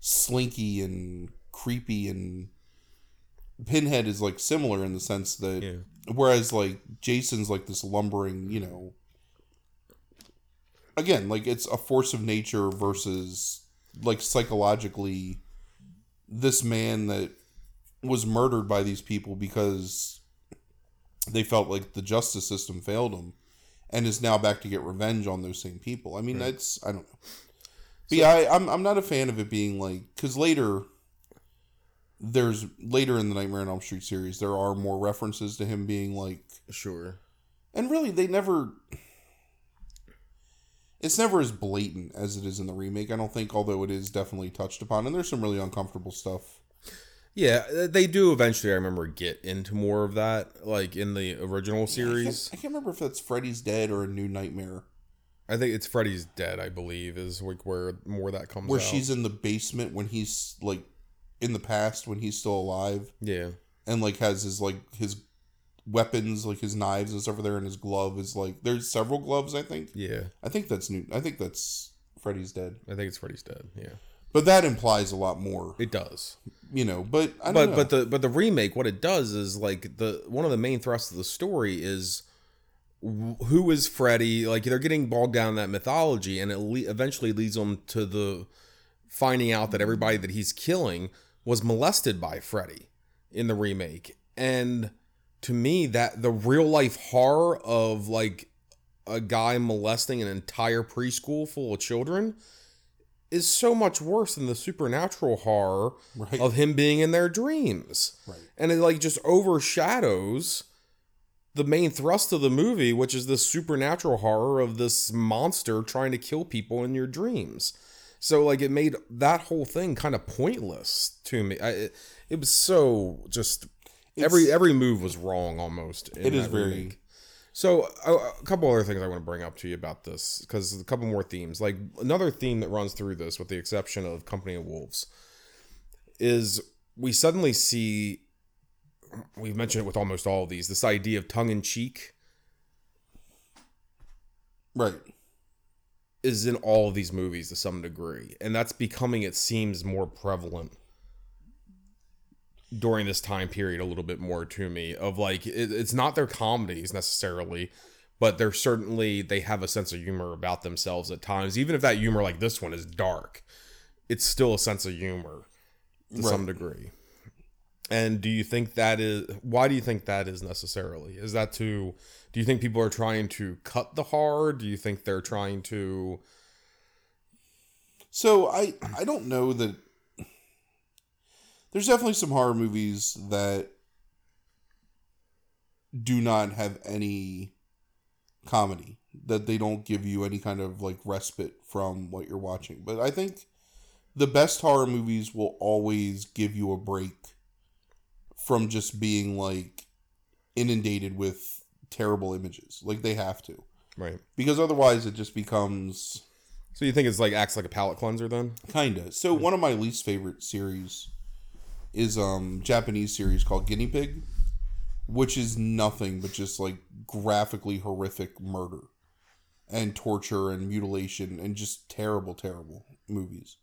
slinky and creepy and Pinhead is like similar in the sense that yeah. whereas like Jason's like this lumbering, you know. Again, like it's a force of nature versus like psychologically this man that was murdered by these people because they felt like the justice system failed him and is now back to get revenge on those same people. I mean, that's I don't know. But yeah, I, I'm I'm not a fan of it being like because later there's later in the Nightmare on Elm Street series there are more references to him being like Sure. and really they never it's never as blatant as it is in the remake i don't think although it is definitely touched upon and there's some really uncomfortable stuff Yeah, uh, they do eventually I remember get into more of that like in the original I series. can't, I can't remember if that's freddy's dead or a new nightmare I think it's Freddy's Dead, I believe, is like where more of that comes where out. she's in the basement when he's like in the past when he's still alive Yeah. and like has his like his weapons like his knives and stuff are there and his glove is like there's several gloves i think Yeah. i think that's new i think that's freddy's dead I think it's Freddy's Dead. Yeah. But that implies a lot more It does. you know but i don't but know. but the but the remake what it does is like the one of the main thrusts of the story is who is Freddy? Like they're getting bogged down in that mythology, and it le- eventually leads them to the finding out that everybody that he's killing was molested by Freddy in the remake. And to me, that the real life horror of like a guy molesting an entire preschool full of children is so much worse than the supernatural horror Right. of him being in their dreams. Right. And it like just overshadows the main thrust of the movie, which is the supernatural horror of this monster trying to kill people in your dreams. So like it made that whole thing kind of pointless to me. I, it, it was so just every It's- every move was wrong almost. It is very-. So a, a couple other things I want to bring up to you about this because a couple more themes. Like another theme that runs through this, with the exception of Company of Wolves, is we suddenly see. We've mentioned it with almost all of these. This idea of tongue in cheek Right. is in all of these movies to some degree, and that's becoming, it seems, more prevalent during this time period a little bit more to me. Of like, it, it's not their comedies necessarily, but they're certainly they have a sense of humor about themselves at times, even if that humor, like this one, is dark. It's still a sense of humor to some degree. And do you think that is why do you think that is necessarily? Is that to do you think people are trying to cut the hard Do you think they're trying to So I I don't know that there's definitely some horror movies that do not have any comedy that they don't give you any kind of like respite from what you're watching. But I think the best horror movies will always give you a break from just being like inundated with terrible images. Like they have to. right? Because otherwise it just becomes So you think it's like acts like a palate cleanser then? Kinda. So hmm. one of my least favorite series is um Japanese series called Guinea Pig, which is nothing but just like graphically horrific murder and torture and mutilation and just terrible, terrible movies.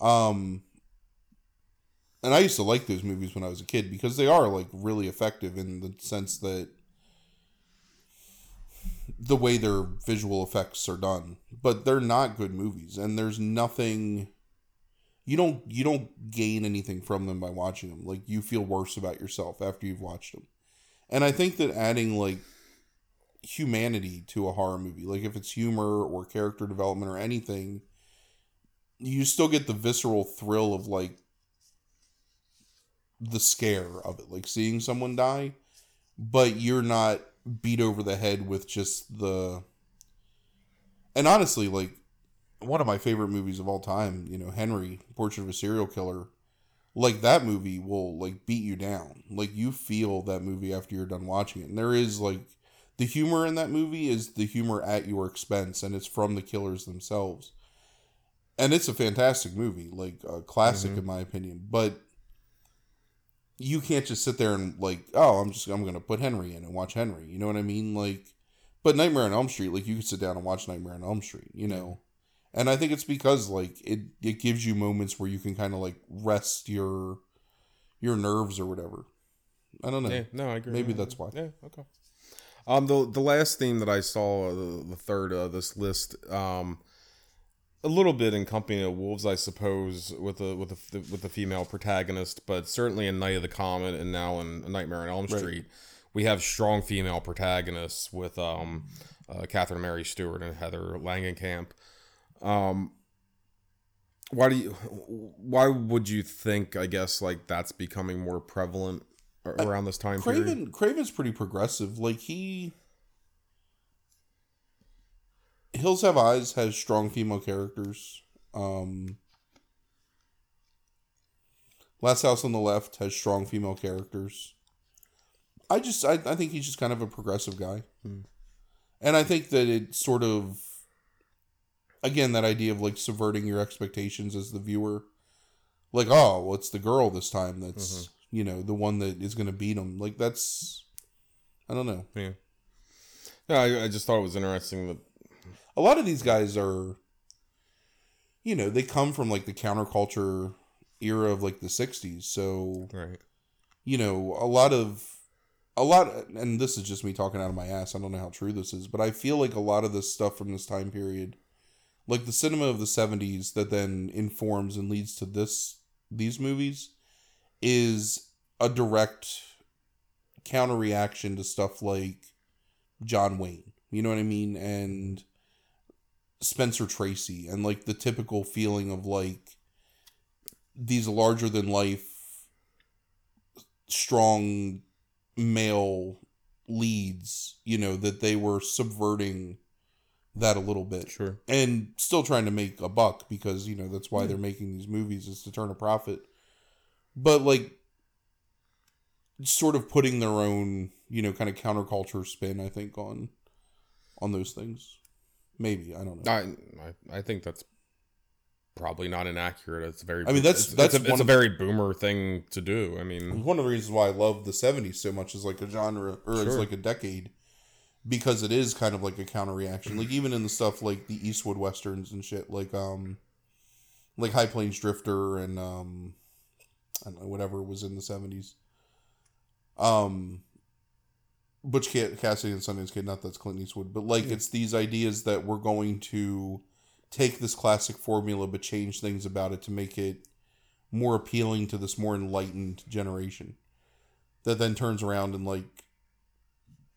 Um and I used to like those movies when I was a kid because they are like really effective in the sense that the way their visual effects are done but they're not good movies and there's nothing you don't you don't gain anything from them by watching them. Like you feel worse about yourself after you've watched them. And i think that adding like humanity to a horror movie like if it's humor or character development or anything you still get the visceral thrill of like the scare of it like seeing someone die but you're not beat over the head with just the and honestly like one of my favorite movies of all time you know henry portrait of a serial killer. Like that movie will like beat you down. Like you feel that movie after you're done watching it. And there is like the humor in that movie is the humor at your expense and it's from the killers themselves. And it's a fantastic movie like a classic mm-hmm. in my opinion. But you can't just sit there and like oh i'm just i'm gonna put henry in and watch henry. You know what i mean? Like but nightmare on elm street like you could sit down and watch nightmare on elm street you know and i think it's because like it it gives you moments where you can kind of like rest your your nerves or whatever i don't know Yeah, no, I agree. maybe that's why Yeah, okay. Um, the the last theme that I saw, uh, the, the third of this list, um, a little bit in Company of Wolves, I suppose, with a with the with the female protagonist, but certainly in Night of the Comet and now in Nightmare on Elm Right. Street, we have strong female protagonists with um, uh, Catherine Mary Stewart and Heather Langenkamp. Um, why do you? Why would you think? I guess like that's becoming more prevalent around this time period. craven craven's pretty progressive like he hills have eyes has strong female characters um last house on the left has strong female characters i just i, I think he's just kind of a progressive guy and i think that it sort of again that idea of like subverting your expectations as the viewer. Like oh well it's the girl this time that's mm-hmm. you know the one that is going to beat him like that's i don't know. Yeah. Yeah, I, I just thought it was interesting that a lot of these guys are you know they come from like the counterculture era of like the 60s so right. you know a lot of a lot and this is just me talking out of my ass. I don't know how true this is but i feel like a lot of this stuff from this time period like the cinema of the 70s that then informs and leads to this these movies is a direct counter reaction to stuff like john wayne. You know what i mean? And spencer tracy and like the typical feeling of like these larger than life strong male leads, you know, that they were subverting that a little bit. Sure. And still trying to make a buck because, you know, that's why they're making these movies is to turn a profit. But like sort of putting their own, you know, kind of counterculture spin, I think, on on those things. Maybe. I don't know. I I, I think that's probably not inaccurate. It's very. I mean, that's- it's, that's it's, a, it's a very boomer thing to do. I mean, one of the reasons why I love the 70s so much is like a genre or it's like a decade because it is kind of like a counter reaction. Like even in the stuff like the Eastwood westerns and shit, like um like High Plains Drifter and um I don't know, whatever was in the 70s. Um Butch Ca- Cassidy and Sundance Kid, not that's Clint Eastwood, but like it's these ideas that we're going to take this classic formula but change things about it to make it more appealing to this more enlightened generation that then turns around and like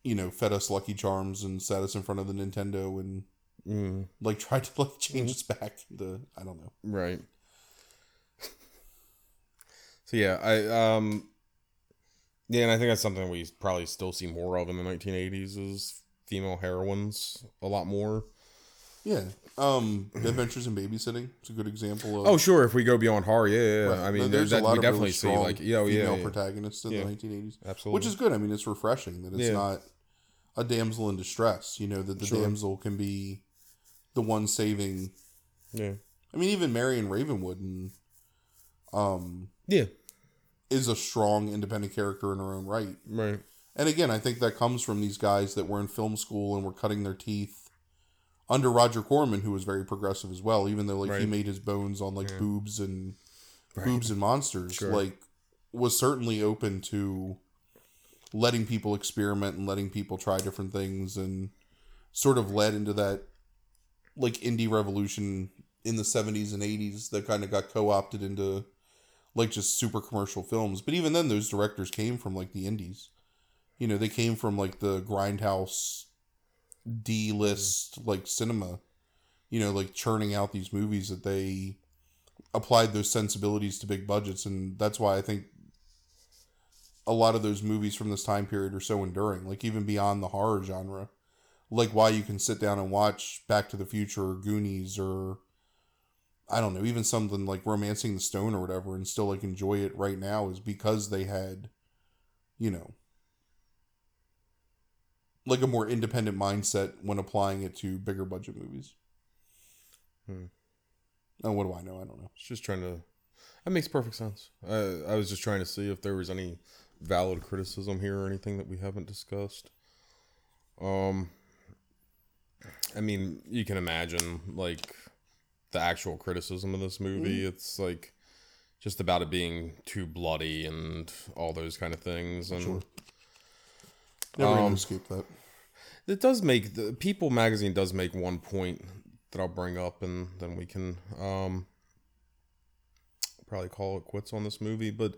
you know fed us lucky charms and sat us in front of the nintendo and mm, like tried to like change us back to i don't know right. So yeah, I um, yeah, and I think that's something we probably still see more of in the 1980s is female heroines a lot more. yeah um adventures in babysitting it's a good example of Oh sure, if we go beyond horror, yeah, yeah. yeah. Right. I mean, there's that, a lot we of definitely really see like, yeah, oh, yeah, female yeah, protagonists in Yeah. the 1980s absolutely, which is good i mean it's refreshing that it's not a damsel in distress you know that the Sure. damsel can be the one saving yeah, i mean even marion ravenwood and um yeah, is a strong independent character in her own right right, And again, I think that comes from these guys that were in film school and were cutting their teeth under Roger Corman, who was very progressive as well, even though like he made his bones on like Yeah. boobs and Right. boobs and monsters. Sure. Like was certainly open to letting people experiment and letting people try different things and sort of led into that like indie revolution in the 70s and 80s that kind of got co-opted into like just super commercial films. But even then those directors came from like the indies. You know they came from like the grindhouse d list like cinema you know like churning out these movies that they applied those sensibilities to big budgets. And that's why i think a lot of those movies from this time period are so enduring like even beyond the horror genre like why you can sit down and watch back to the future or goonies or i don't know even something like romancing the stone or whatever and still like enjoy it right now is because they had you know like a more independent mindset when applying it to bigger budget movies Hmm. oh what do i know i don't know It's just trying to. That makes perfect sense. I I was just trying to see if there was any valid criticism here or anything that we haven't discussed. Um, I mean, you can imagine like the actual criticism of this movie. Mm-hmm. It's like just about it being too bloody and all those kind of things, and Sure. never gonna Um, escape that it does make the People magazine does make one point that I'll bring up, and then we can um probably call it quits on this movie. But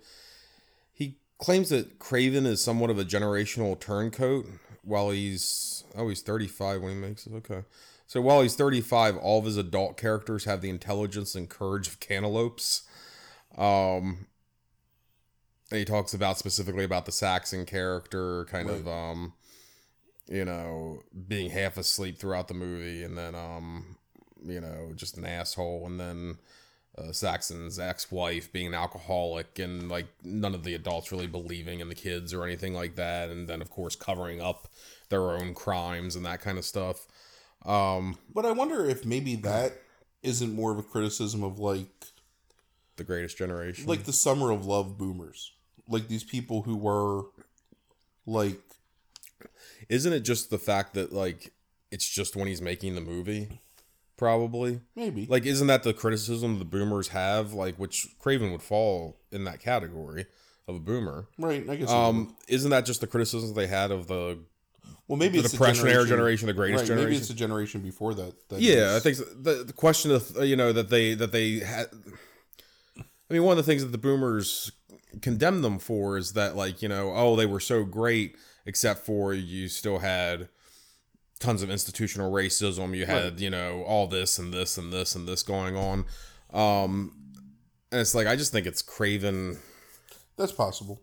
claims that Craven is somewhat of a generational turncoat. While he's oh he's thirty five when he makes it. Okay, so while he's thirty five, all of his adult characters have the intelligence and courage of cantaloupes. Um, and he talks about specifically about the Saxon character, kind of um you know, being half asleep throughout the movie, and then, um, you know, just an asshole, and then uh, Saxon's ex-wife being an alcoholic, and like none of the adults really believing in the kids or anything like that, and then of course covering up their own crimes and that kind of stuff. Um, but i wonder if maybe that isn't more of a criticism of like the Greatest Generation, like the summer of love boomers. Like these people who were like isn't it just the fact that like it's just when he's making the movie, probably. maybe Like, isn't that the criticism the boomers have? Like, which Craven would fall in that category of a boomer. Right. I guess. Um, isn't that just the criticism they had of the well, maybe the it's depression era generation, generation, the greatest right, generation? Maybe it's the generation before that. that Yeah, I think so. the, the question of uh, you know that they that they had. I mean, one of the things that the boomers condemned them for is that like you know oh they were so great except for you still had tons of institutional racism. You had Right. you know all this and this and this and this going on. Um and it's like i just think it's craven. That's possible.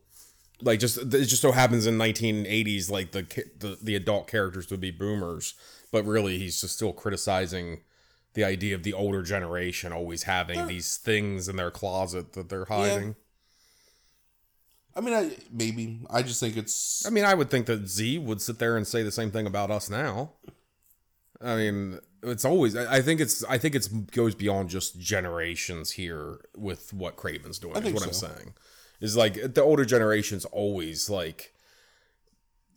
like just it just so happens in 1980s like the the, the adult characters would be boomers but really he's just still criticizing the idea of the older generation always having these things in their closet that they're hiding I mean, I maybe. I just think it's i mean i would think that z would sit there and say the same thing about us now. I mean it's always i I think it's i think it's goes beyond just generations here with what craven's doing is think what so. i'm saying. Is like the older generation's always like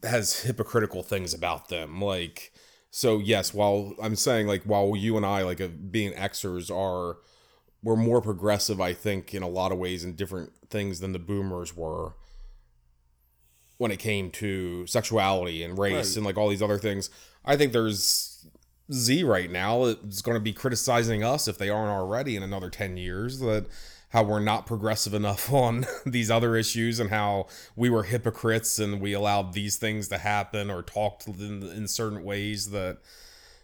has hypocritical things about them. Like so yes while i'm saying like while you and i like uh, being xers are we're more progressive i think in a lot of ways in different things than the boomers were when it came to sexuality and race Right. and like all these other things i think there's z right now that's going to be criticizing us if they aren't already in another 10 years that how we're not progressive enough on these other issues and how we were hypocrites and we allowed these things to happen or talked in, in certain ways that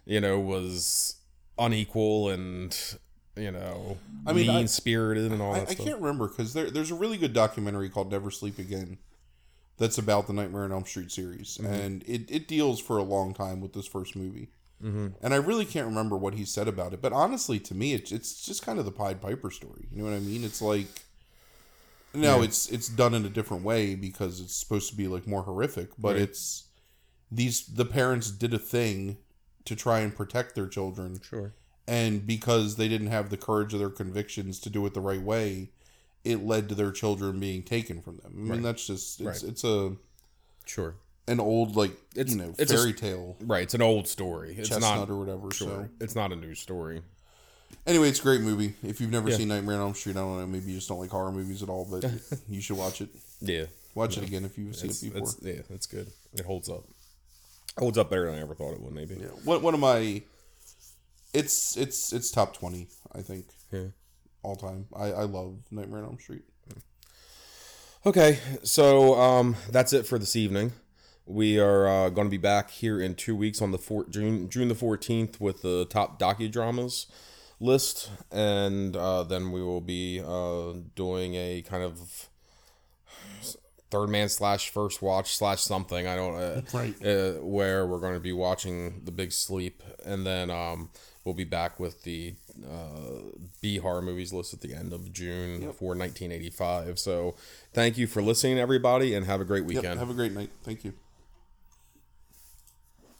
you know was unequal and you know I mean, mean spirited and all I, that I stuff can't remember because there, there's a really good documentary called Never Sleep Again that's about the Nightmare on Elm Street series, Mm-hmm. and it, it deals for a long time with this first movie. Mm-hmm. And I really can't remember what he said about it, but honestly, to me, it's it's just kind of the Pied Piper story. You know what I mean? It's like, no, it's it's done in a different way because it's supposed to be like more horrific, but Right. it's these the parents did a thing to try and protect their children sure and because they didn't have the courage of their convictions to do it the right way it led to their children being taken from them. I mean Right. that's just it's, Right. it's a sure. an old like It's- you know it's a- fairy tale. Right it's an old story. It's chestnut not or whatever sure. So it's not a new story. Anyway it's a great movie. If you've never Yeah. seen nightmare on elm street i don't know maybe you just don't like horror movies at all but you should watch it. Yeah. Watch it again if you've seen it's, it before yeah that's good. It holds up. Holds up better than i ever thought it would maybe. Yeah. One, one of my it's it's it's top 20 i think Yeah. all time i i love nightmare on elm street Okay, so um, that's it for this evening. We are uh, going to be back here in two weeks on the four, June June the fourteenth with the top docudramas list, and uh, then we will be uh, doing a kind of third man slash first watch slash something. I don't uh, Right. uh, where we're going to be watching the Big Sleep, and then um, we'll be back with the uh, B horror movies list at the end of June for 1985. So, thank you for listening, everybody, and have a great Yep, weekend. have a great night thank you